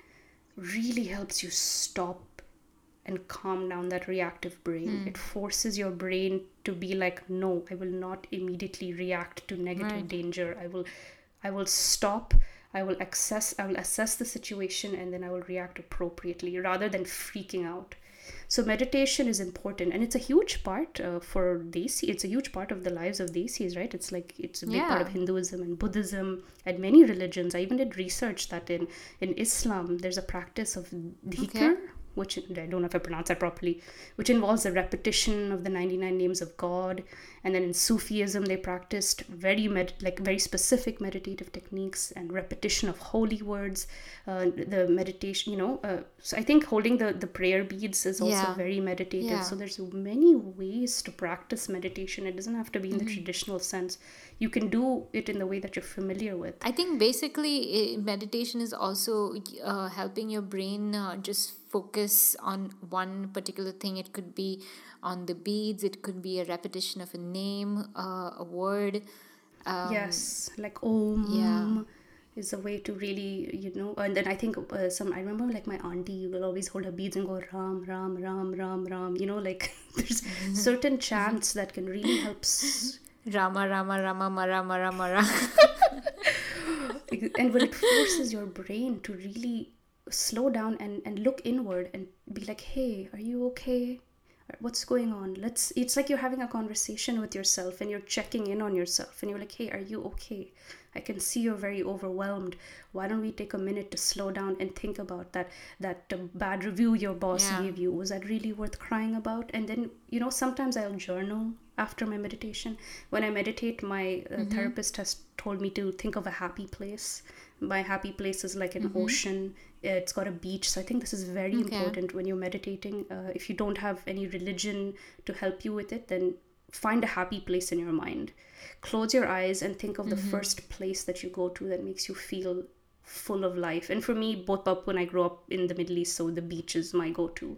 really helps you stop and calm down that reactive brain. Hmm. It forces your brain to be like, no, I will not immediately react to negative Right. danger. I will I will stop, I will assess I will assess the situation and then I will react appropriately rather than freaking out. So meditation is important and it's a huge part uh, for Desi. It's a huge part of the lives of Desis, right? It's like it's a big part of Hinduism and Buddhism and many religions. I even did research that in in Islam there's a practice of dhikr, which I don't know if I pronounce that properly, which involves the repetition of the 99 names of God. And then in Sufism, they practiced very med- like very specific meditative techniques and repetition of holy words. Uh, the meditation, you know, uh, so I think holding the the prayer beads is also Yeah. very meditative. Yeah. So there's many ways to practice meditation. It doesn't have to be in Mm-hmm. the traditional sense. You can do it in the way that you're familiar with. I think basically eh, meditation is also uh, helping your brain uh, just focus on one particular thing. It could be on the beads, it could be a repetition of a name, uh, a word. Um, yes like om yeah. is a way to really you know and then i think uh, some i remember like my auntie will always hold her beads and go ram ram ram ram ram you know like there's certain chants that can really help s- Rama, Rama, Rama, Mara, Mara, Mara. and when it forces your brain to really slow down and, and look inward and be like hey are you okay? What's going on? Let's it's like you're having a conversation with yourself and you're checking in on yourself and you're like hey are you okay? I can see you're very overwhelmed. Why don't we take a minute to slow down and think about that that uh, bad review your boss Yeah. gave you? Was that really worth crying about? And then you know sometimes i'll journal after my meditation. When i meditate my uh, therapist has told me to think of a happy place my happy place is like an mm-hmm. ocean it's got a beach so i think this is very Okay. important when you're meditating uh, if you don't have any religion to help you with it then find a happy place in your mind close your eyes and think of the mm-hmm. first place that you go to that makes you feel full of life and for me both up when i grew up in the middle east so the beach is my go-to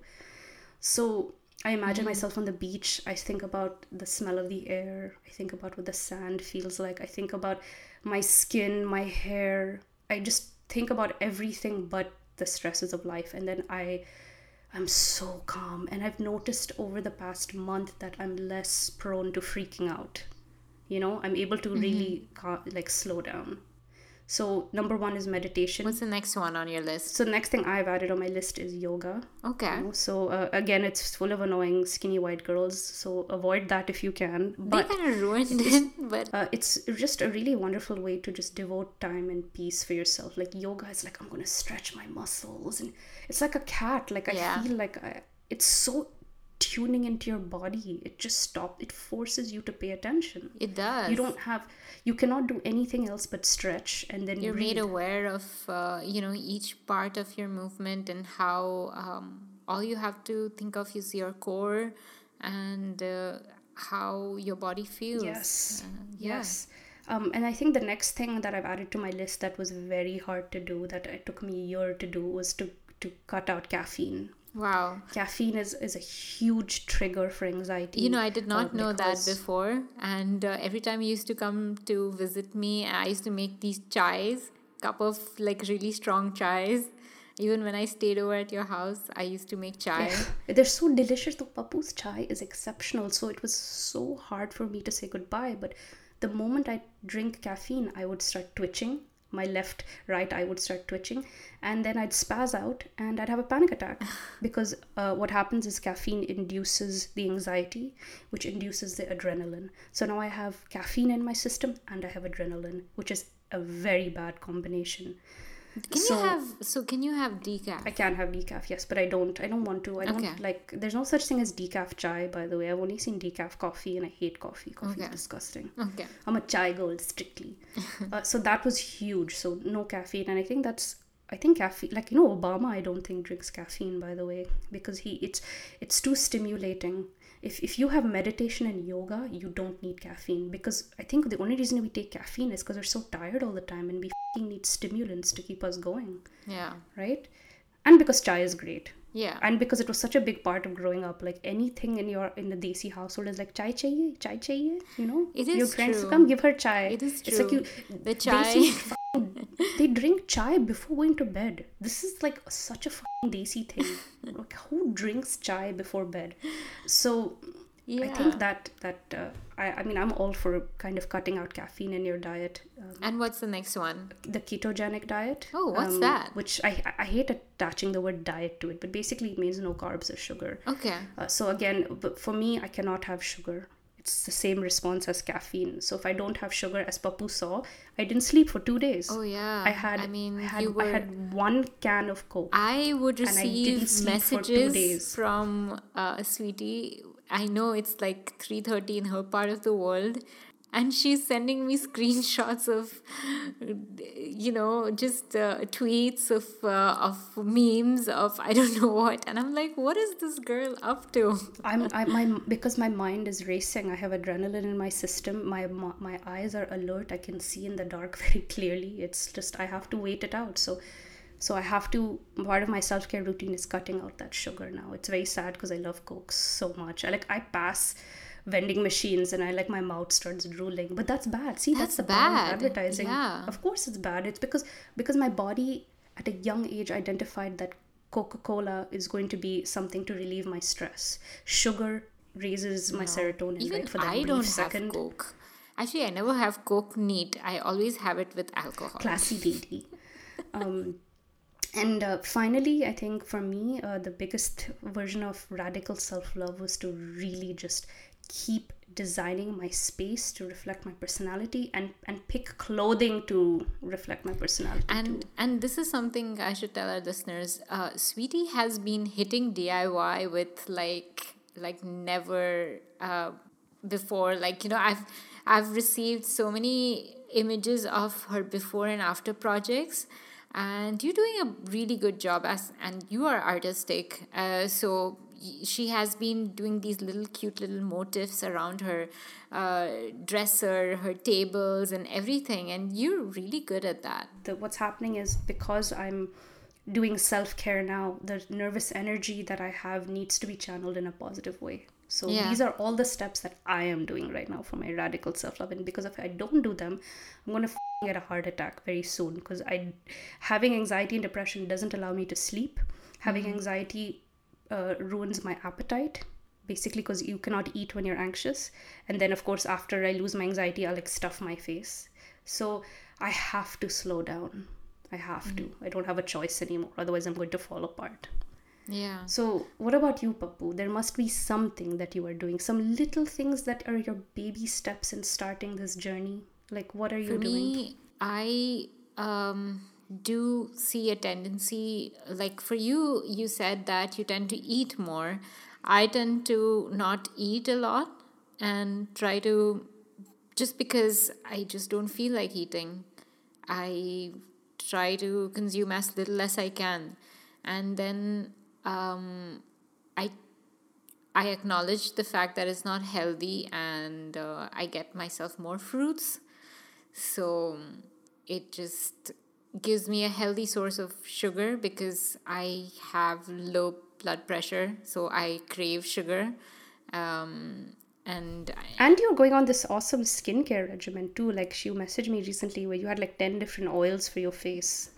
so I imagine mm-hmm. myself on the beach. I think about the smell of the air. I think about what the sand feels like. I think about my skin, my hair. I just think about everything but the stresses of life. And then I I'm so calm. And I've noticed over the past month that I'm less prone to freaking out. You know, I'm able to really mm-hmm. ca- like slow down. So number one is meditation. What's the next one on your list? so the next thing I've added on my list is yoga. Okay. You know, So uh, again, it's full of annoying skinny white girls. So avoid that if you can. But They kind of ruined it, but uh, it's just a really wonderful way to just devote time and peace for yourself. Like yoga is like I'm gonna stretch my muscles, and it's like a cat. Like I Yeah. feel like I, it's so tuning into your body. It just stop. It forces you to pay attention. it does. You don't have. You cannot do anything else but stretch and then You're made aware of, uh, you know, each part of your movement and how um, all you have to think of is your core and uh, how your body feels. Yes. Uh, yeah. Yes. Um, and I think the next thing that I've added to my list that was very hard to do, that it took me a year to do, was to, to cut out caffeine. Wow. Caffeine is, is a huge trigger for anxiety. You know, I did uh, not know that before. And uh, every time you used to come to visit me, I used to make these chais, cup of like really strong chais. Even when I stayed over at your house, I used to make chai. They're so delicious. The Pappu's chai is exceptional. So it was so hard for me to say goodbye. But the moment I drink caffeine, I would start twitching. My left, right eye would start twitching. And then I'd spaz out and I'd have a panic attack. because uh, what happens is caffeine induces the anxiety, which induces the adrenaline. So now I have caffeine in my system and I have adrenaline, which is a very bad combination. Can So- you have so? Can you have decaf? I can have decaf, yes, but I don't. I don't want to. I don't Okay. like. There's no such thing as decaf chai, by the way. I've only seen decaf coffee, and I hate coffee. Coffee Okay. is disgusting. okay. I'm a chai girl strictly. uh, so that was huge. So no caffeine, and I think that's. I think caffeine, like you know, Obama. I don't think drinks caffeine, by the way, because he it's it's too stimulating. If if you have meditation and yoga, you don't need caffeine because I think the only reason we take caffeine is because we're so tired all the time and we fing need stimulants to keep us going Yeah. right? And because chai is great. Yeah. And because it was such a big part of growing up, like anything in your in the desi household is like chai chahiye, chai chahiye, you know? It Your friends true. come give her chai. It is It's like true. you The chai- fucking- they drink chai before going to bed. This is like such a fucking desi thing. like who drinks chai before bed? So I think that that uh, I I mean I'm all for kind of cutting out caffeine in your diet. Um, And what's the next one? the ketogenic diet. um, Oh, what's that? Which I I hate attaching the word diet to it, but basically it means no carbs or sugar. Okay. Uh, so again, for me, I cannot have sugar. it's the same response as caffeine. So if I don't have sugar, as Pappu saw, I didn't sleep for two days. Oh, yeah. I had. I mean, I had, you were- I had one can of Coke. I would receive sleep for two messages from uh, Sweety. I know it's like 3:30 in her part of the world and she's sending me screenshots of you know just uh, tweets of uh, of memes of I don't know what and I'm like what is this girl up to? I'm I, my because my mind is racing. I have adrenaline in my system. My my my eyes are alert. I can see in the dark very clearly. It's just I have to wait it out. So so I have to. Part of my self care routine is cutting out that sugar now. It's very sad because I love Coke so much. I like I pass vending machines and I like my mouth starts drooling. But that's bad. See, that's, That's the bad. advertising. Yeah. Of course, it's bad. It's because because my body at a young age identified that Coca Cola is going to be something to relieve my stress. Sugar raises my serotonin Even right for that I brief don't second. have Coke. Actually, I never have Coke neat. I always have it with alcohol. Classy lady. um, and uh, finally, I think for me, uh, the biggest version of radical self love was to really just keep designing my space to reflect my personality and, and pick clothing to reflect my personality. and too. and this is something I should tell our listeners. Uh, Sweety has been hitting DIY with like like never uh, before. Like you know, I've I've received so many images of her before and after projects, and you're doing a really good job as and you are artistic. Uh, so she has been doing these little cute little motifs around her uh, dresser, her tables, and everything. And you're really good at that. the what's happening is because I'm doing self care now, the nervous energy that I have needs to be channeled in a positive way. So Yeah. these are all the steps that I am doing right now for my radical self love, and because if I don't do them, I'm gonna get a heart attack very soon. Because I, having anxiety and depression doesn't allow me to sleep. Having anxiety uh, ruins my appetite basically because you cannot eat when you're anxious. And then of course after i lose my anxiety i'll like stuff my face. So i have to slow down. I have to. I don't have a choice anymore. Otherwise i'm going to fall apart Yeah. so what about you pappu there must be something that you are doing some little things that are your baby steps in starting this journey like what are you For doing me, I um, do see a tendency, like for you, you said that you tend to eat more. I tend to not eat a lot and try to, just because I just don't feel like eating, I try to consume as little as I can. And then um, I I acknowledge the fact that it's not healthy and uh, I get myself more fruits. So it just gives me a healthy source of sugar because I have low blood pressure. So I crave sugar. Um, and I, and you're going on this awesome skincare regimen too like she messaged me recently where you had like 10 different oils for your face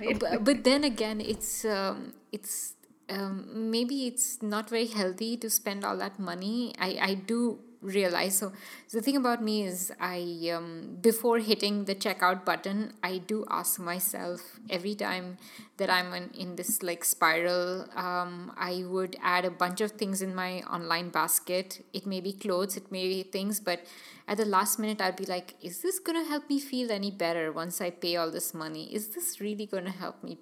right? but, but then again it's um, it's um, maybe it's not very healthy to spend all that money. I i do realize. So, so the thing about me is i um, before hitting the checkout button i do ask myself every time that i'm in, in this like spiral um, i would add a bunch of things in my online basket. It may be clothes it may be things but at the last minute i'd be like is this to help me feel any better once i pay all this money? Is this really to help me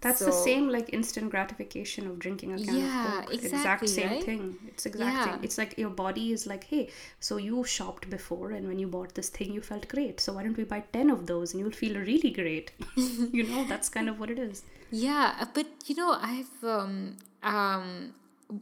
That's the same like instant gratification of drinking a can Yeah, of Coke. exact exactly, same right? thing. It's exact Yeah. thing. It's like your body is like, hey, so you shopped before and when you bought this thing you felt great. So why don't we buy 10 of those and you'll feel really great. you know, that's kind of what it is. Yeah, but you know, I've um um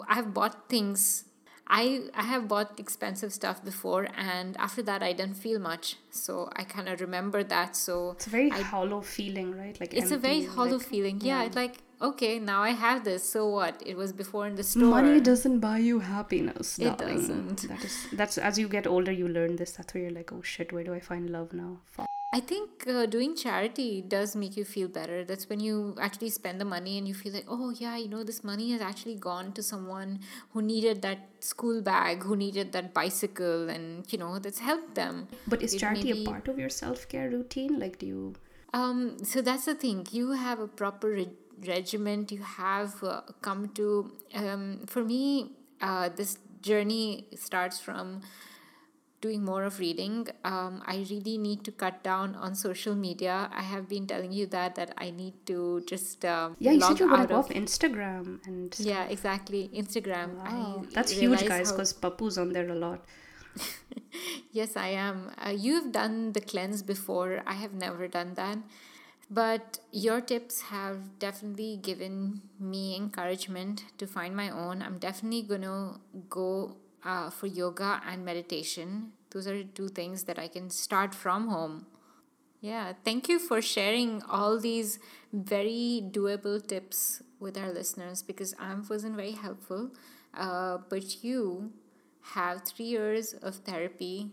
I've bought things. I I have bought expensive stuff before, and after that, I didn't feel much. So I kind of remember that. So It's a very hollow feeling, right? Like it's a very hollow like, feeling. Yeah, it's like okay, now I have this. So what? It was before in the store. Money doesn't buy you happiness. It darling. doesn't. That is that's as you get older, you learn this. That's where you're like, oh shit, where do I find love now? Fuck. I think uh, doing charity does make you feel better. That's when you actually spend the money and you feel like, oh, yeah, you know, this money has actually gone to someone who needed that school bag, who needed that bicycle, and, you know, that's helped them. But is It charity maybe- a part of your self care routine? Like, do you Um, so that's the thing. You have a proper re- regiment. You have uh, come to. Um, for me, uh, this journey starts from doing more of reading. Um, I really need to cut down on social media. I have been telling you that that I need to just um, Yeah, you log said you were off Instagram and stuff. yeah, exactly. Instagram. Wow, I that's huge, guys, how- because Pappu's on there a lot. Yes, I am. Uh, you've done the cleanse before. I have never done that. But your tips have definitely given me encouragement to find my own. I'm definitely going to go uh, for yoga and meditation. Those are two things that I can start from home. Yeah, thank you for sharing all these very doable tips with our listeners because I wasn't very helpful. Uh, but you have three years of therapy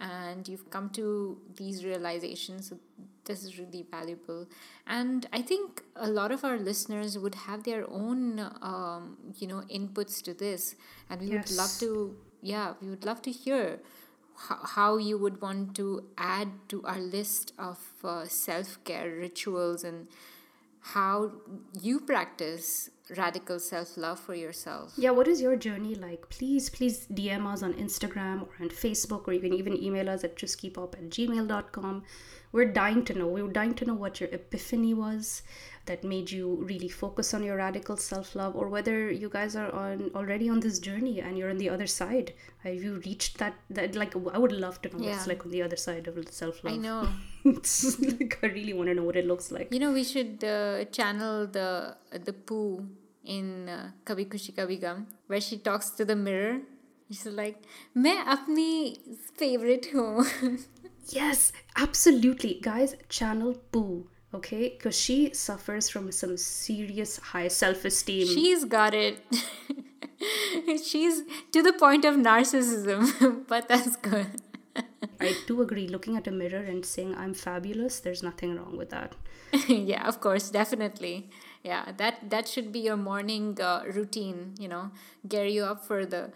and you've come to these realizations. So this is really valuable. And I think a lot of our listeners would have their own, um, you know, inputs to this. And we would love to, yeah, we would love to hear how, how you would want to add to our list of uh, self care rituals and how you practice radical self love for yourself. Yeah, what is your journey like? Please, please DM us on Instagram or on Facebook, or you can even email us at justkeepup at gmail.com we're dying to know. We're dying to know what your epiphany was that made you really focus on your radical self love, or whether you guys are on already on this journey and you're on the other side. Have you reached that? That like I would love to know yeah. it's like on the other side of self love. I know. like I really want to know what it looks like. You know, we should uh, channel the the poo in uh, Kabhi Khushi Kabhie Gham, where she talks to the mirror. She's like, "I am my favorite." Yes, absolutely. Guys, channel Poo, okay? Because she suffers from some serious high self esteem. She's got it. She's to the point of narcissism, but that's good. I do agree. Looking at a mirror and saying, I'm fabulous, there's nothing wrong with that. yeah, of course, definitely. Yeah, that that should be your morning uh, routine. You know, gear you up for the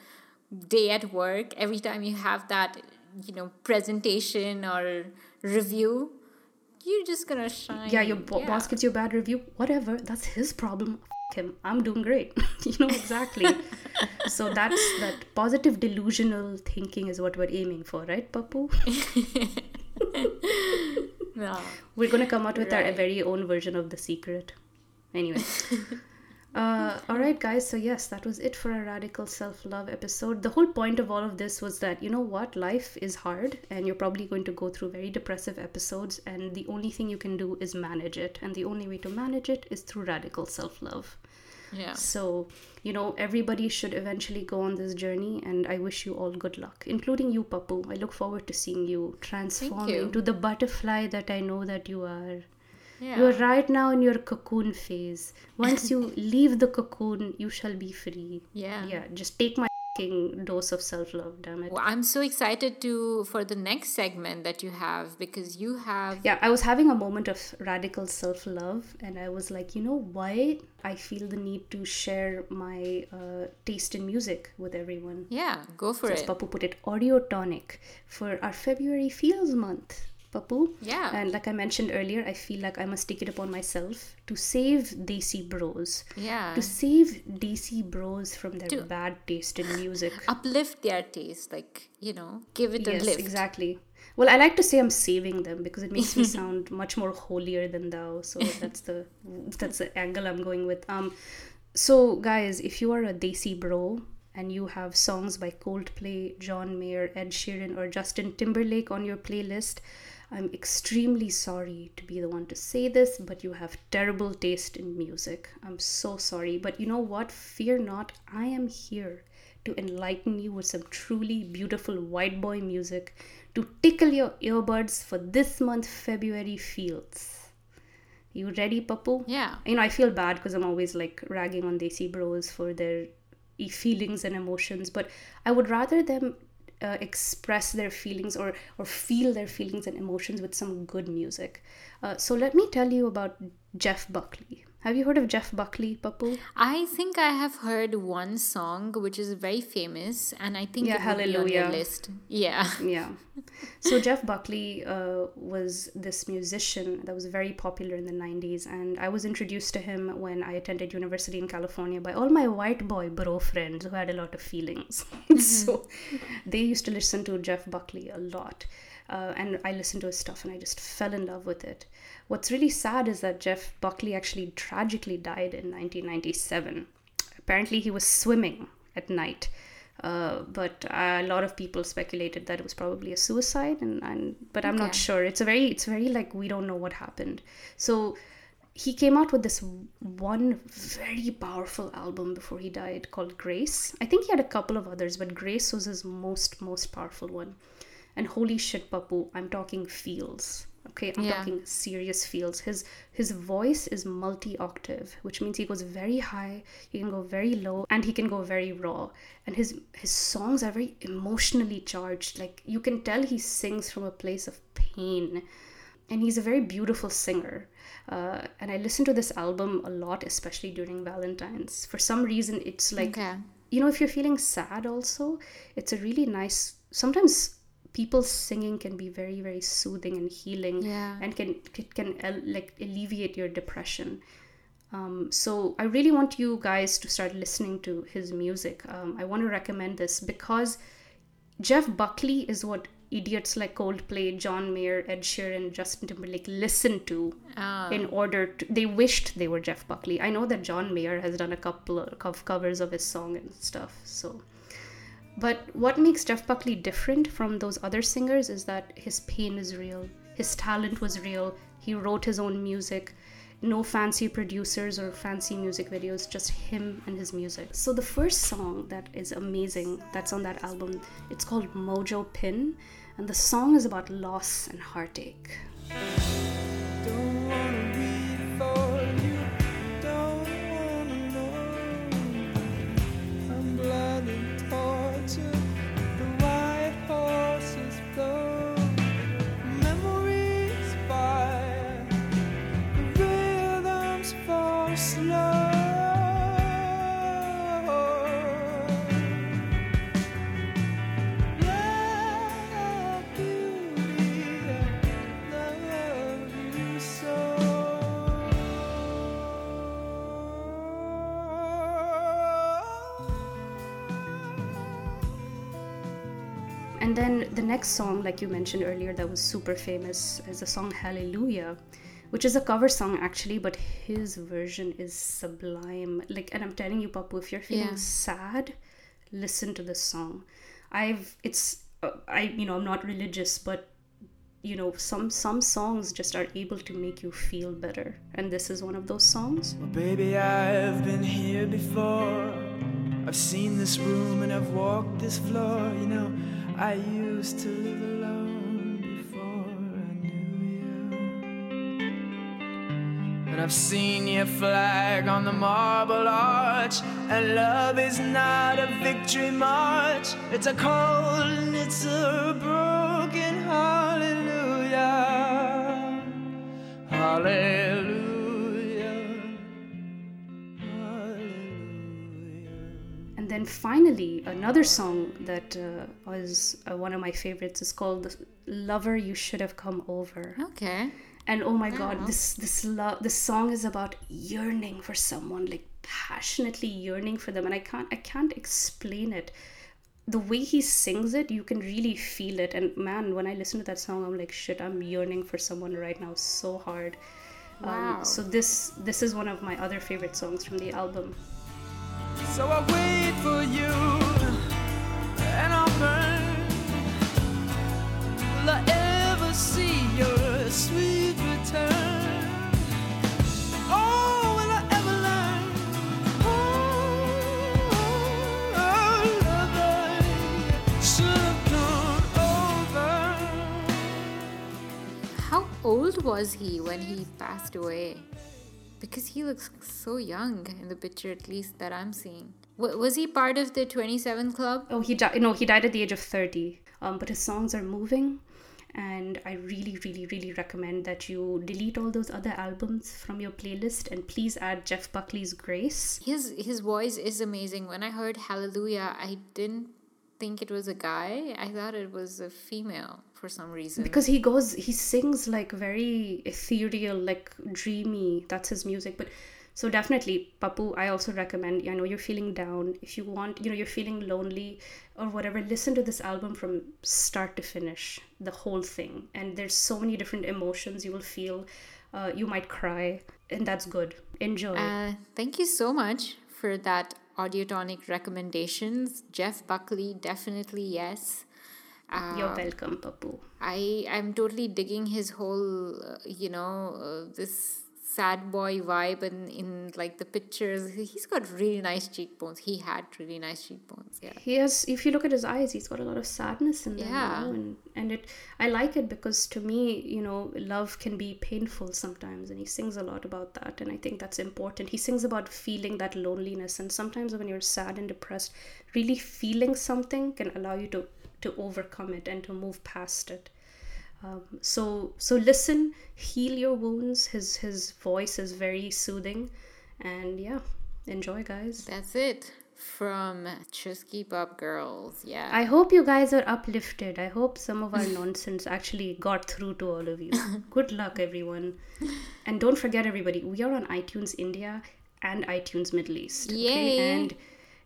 day at work. Every time you have that, you know, presentation or review, you're just gonna shine. Yeah, your bo- boss gives you a bad review. Whatever, that's his problem. F- him. I'm doing great. you know exactly. so that's that positive delusional thinking is what we're aiming for, right, Pappu? No. We're gonna come out with our Right. very own version of the secret. Anyway. Uh, all right, guys. So yes, that was it for a radical self-love episode. The whole point of all of this was that you know what, life is hard, and you're probably going to go through very depressive episodes, and the only thing you can do is manage it, and the only way to manage it is through radical self-love. Yeah. So, you know, everybody should eventually go on this journey, and I wish you all good luck, including you, Pappu. I look forward to seeing you transform you. into the butterfly that I know that you are. Yeah. You're right now in your cocoon phase. Once you leave the cocoon, you shall be free. Yeah. Yeah, just take my dose of self love, damn it. Well, I'm so excited to for the next segment that you have because you have Yeah, I was having a moment of radical self love, and I was like, you know why I feel the need to share my uh, taste in music with everyone. yeah, go for As it. As pappu put it, audio tonic for our February Feels month. Pappu. Yeah. And like I mentioned earlier, I feel like I must take it upon myself to save Desi Bros. Yeah. To save Desi Bros from their To- bad taste in music. Uplift their taste, like, you know, give it a yes, lift. exactly. Well, I like to say I'm saving them because it makes me sound much more holier than thou. So that's the that's the angle I'm going with. Um, so guys, if you are a Desi bro and you have songs by Coldplay, John Mayer, Ed Sheeran, or Justin Timberlake on your playlist, I'm extremely sorry to be the one to say this, but you have terrible taste in music. I'm so sorry. But you know what? Fear not. I am here to enlighten you with some truly beautiful white boy music to tickle your earbuds for this month, February Feels. You ready, Pappu? Yeah. You know, I feel bad because I'm always like ragging on Desi bros for their feelings and emotions, but I would rather them uh, express their feelings or or feel their feelings and emotions with some good music. Uh, so let me tell you about Jeff Buckley. Have you heard of Jeff Buckley, Pappu? I think I have heard one song which is very famous, and I think Yeah, be on your Hallelujah. list. Yeah. Yeah. so Jeff Buckley uh, was this musician that was very popular in the 90s, and I was introduced to him when I attended university in California by all my white boy bro friends who had a lot of feelings. so they used to listen to Jeff Buckley a lot. Uh, and I listened to his stuff and I just fell in love with it. What's really sad is that Jeff Buckley actually tragically died in 1997. Apparently, he was swimming at night. Uh, but a lot of people speculated that it was probably a suicide, and, and but I'm not sure. It's a very, it's very like we don't know what happened. So he came out with this one very powerful album before he died called Grace. I think he had a couple of others, but Grace was his most most powerful one. And holy shit, Pappu, I'm talking feels. Okay, I'm Yeah. talking serious feels. His his voice is multi-octave, which means he goes very high, he can go very low, and he can go very raw. And his his songs are very emotionally charged. Like you can tell he sings from a place of pain and he's a very beautiful singer. Uh, and I listen to this album a lot, especially during Valentine's. For some reason, it's like Okay. you know, if you're feeling sad, also, it's a really nice. Sometimes people singing can be very, very soothing and healing, Yeah. and can it can like alleviate your depression. Um, so I really want you guys to start listening to his music. Um, I want to recommend this because Jeff Buckley is what idiots like Coldplay, John Mayer, Ed Sheeran, Justin Timberlake listen to Ah. in order to. They wished they were Jeff Buckley. I know that John Mayer has done a couple of covers of his song and stuff. So, but what makes Jeff Buckley different from those other singers is that his pain is real. His talent was real. He wrote his own music. No fancy producers or fancy music videos, just him and his music. So the first song that is amazing that's on that album, it's called Mojo Pin, and the song is about loss and heartache. The next song, like you mentioned earlier, that was super famous is the song Hallelujah, which is a cover song actually, but his version is sublime. Like, and I'm telling you, Pappu, if you're feeling Yeah. sad, listen to this song. I've, it's, uh, I, you know, I'm not religious, but you know, some some songs just are able to make you feel better, and this is one of those songs. Well, baby, I've been here before. I've seen this room and I've walked this floor. You know, I used to live alone before I knew you. And I've seen your flag on the marble arch. And love is not a victory march, it's a cold and it's a broken hallelujah. Hallelujah. Then finally, another song that uh, was uh, one of my favorites is called "Lover You Should Have Come Over." Okay. And oh my god, this this love this song is about yearning for someone, like passionately yearning for them, and I can't I can't explain it. The way he sings it, you can really feel it. And man, when I listen to that song, I'm like, shit, I'm yearning for someone right now so hard. Wow. Um, so this this is one of my other favorite songs from the album. So I wait for you, and I'll burn. Will I ever see your sweet return? Oh. How old was he when he passed away? Because he looks so young in the picture, at least that I'm seeing. W- was he part of the 27 Club? Oh, he died. No, he died at the age of thirty. Um, but his songs are moving, and I really, really, really recommend that you delete all those other albums from your playlist and please add Jeff Buckley's Grace. His his voice is amazing. When I heard Hallelujah, I didn't think it was a guy. I thought it was a female for some reason. because he goes he sings like very ethereal like dreamy. That's his music. But so definitely pappu i also recommend i know you're feeling down. If you want you know you're feeling lonely or whatever listen to this album from start to finish the whole thing. And there's so many different emotions you will feel. Uh, you might cry and that's good. Enjoy. Uh, thank you so much for that audiotonic recommendations. Jeff Buckley, definitely yes. You're welcome pappu I I'm totally digging his whole, uh, you know, uh, this sad boy vibe and in like the pictures. He's got really nice cheekbones. He had really nice cheekbones. Yeah. he has if you look at his eyes he's got a lot of sadness in them Yeah. you know, and, and it i like it because to me you know love can be painful sometimes and he sings a lot about that and i think that's important he sings about feeling that loneliness and sometimes when you're sad and depressed really feeling something can allow you to to overcome it and to move past it um, so so listen heal your wounds his his voice is very soothing and yeah enjoy guys That's it from Chuski Pop Girls. Yeah. I hope you guys are uplifted. I hope some of our nonsense actually got through to all of you. Good luck, everyone. And don't forget, everybody, we are on iTunes India and iTunes Middle East. Yay. And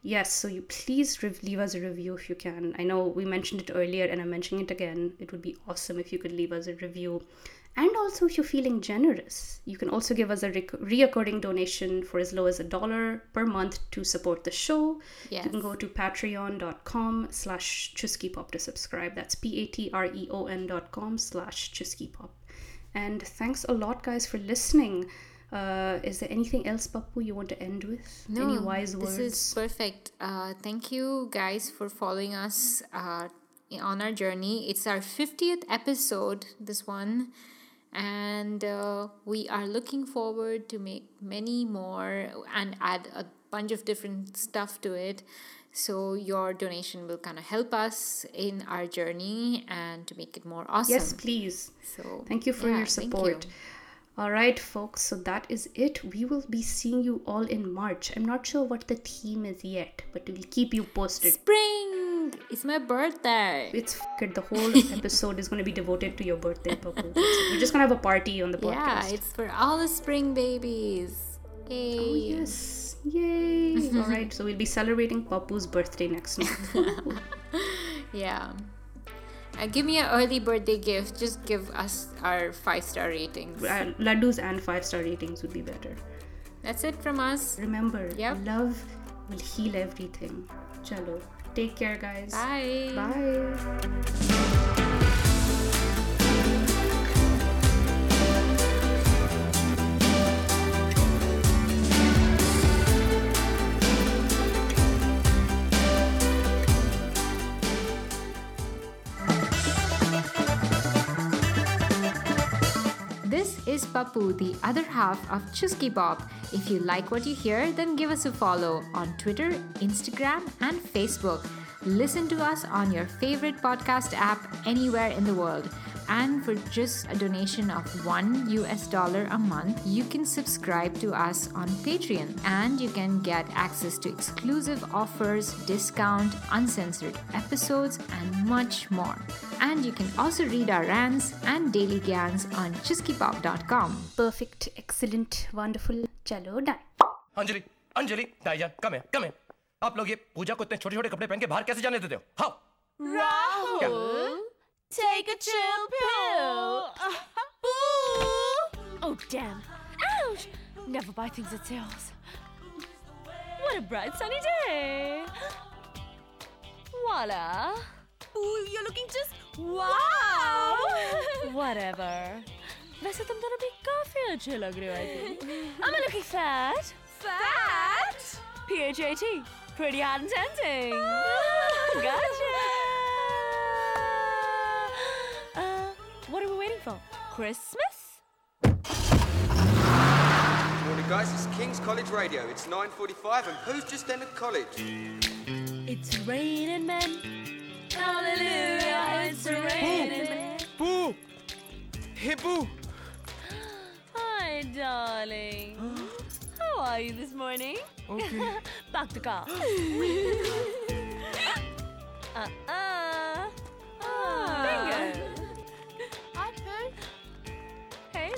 yes, so you please leave us a review if you can. I know we mentioned it earlier and I'm mentioning it again. It would be awesome if you could leave us a review. And also, if you're feeling generous, you can also give us a rec- reoccurring donation for as low as a dollar per month to support the show. Yes. You can go to patreon.com slash chuskipop to subscribe. That's P-A-T-R-E-O-N dot com slash chuskipop. And thanks a lot, guys, for listening. Uh, is there anything else, Pappu, you want to end with? Any wise words? This is perfect. Uh, thank you guys for following us uh, on our journey. It's our 50th episode, this one. And uh, we are looking forward to make many more and add a bunch of different stuff to it. So your donation will kind of help us in our journey and to make it more awesome. yes, please. So Thank you for yeah, your support. All right, folks. So that is it. We will be seeing you all in March. I'm not sure what the theme is yet, but we'll keep you posted. Spring! It's my birthday. It's f***ed. The whole episode is going to be devoted to your birthday, Pappu. We're just going to have a party on the podcast. Yeah, it's for all the spring babies. Yay. Oh, yes. Yay. All right. So we'll be celebrating Pappu's birthday next month. Yeah. Uh, give me an early birthday gift. Just give us our five star ratings. Uh, Laddus and five star ratings would be better. That's it from us. Remember, Yep. love will heal everything. Chalo. Take care, guys. Bye. Bye. Is Pappu, the other half of Chuski Pop. If you like what you hear, then give us a follow on Twitter, Instagram, and Facebook. Listen to us on your favorite podcast app anywhere in the world. And for just a donation of one US dollar a month, you can subscribe to us on Patreon and you can get access to exclusive offers, discount, uncensored episodes, and much more. And you can also read our rants and daily gans on chuskipop.com. Perfect, excellent, wonderful, chalo done. Anjali, Anjali, दाईजान come here, come here. आप लोग ये पूजा को इतने छोटे छोटे कपड़े पहन के बाहर कैसे जाने देते हो हाँ Rahul take a chill pill. Boo! Oh, damn. Ouch! Never buy things at sales. What a bright sunny day. Voila. Ooh, you're looking just wow. Whatever. वैसे तुम दोनों भी काफी अच्छे लग रहे हो I think. Am I looking fat? Fat? P-H-A-T. Pretty hot and tempting. gotcha. evil. Christmas? Morning, guys. It's King's College Radio. It's 9.45 and who's just entered college? It's raining men. Hallelujah, it's raining men. Boo! Hey, Boo! Hi, darling. How are you this morning? Okay. Back to car. uh-uh. Ah. Bingo.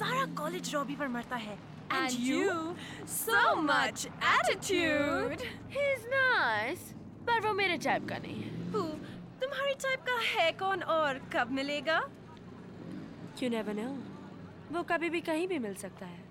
सारा college Robbie पर मरता है And you, so much attitude. He's nice, पर वो मेरे type का नहीं है. Who, तुम्हारी टाइप का है कौन और कब मिलेगा You never know. वो कभी भी कहीं भी मिल सकता है.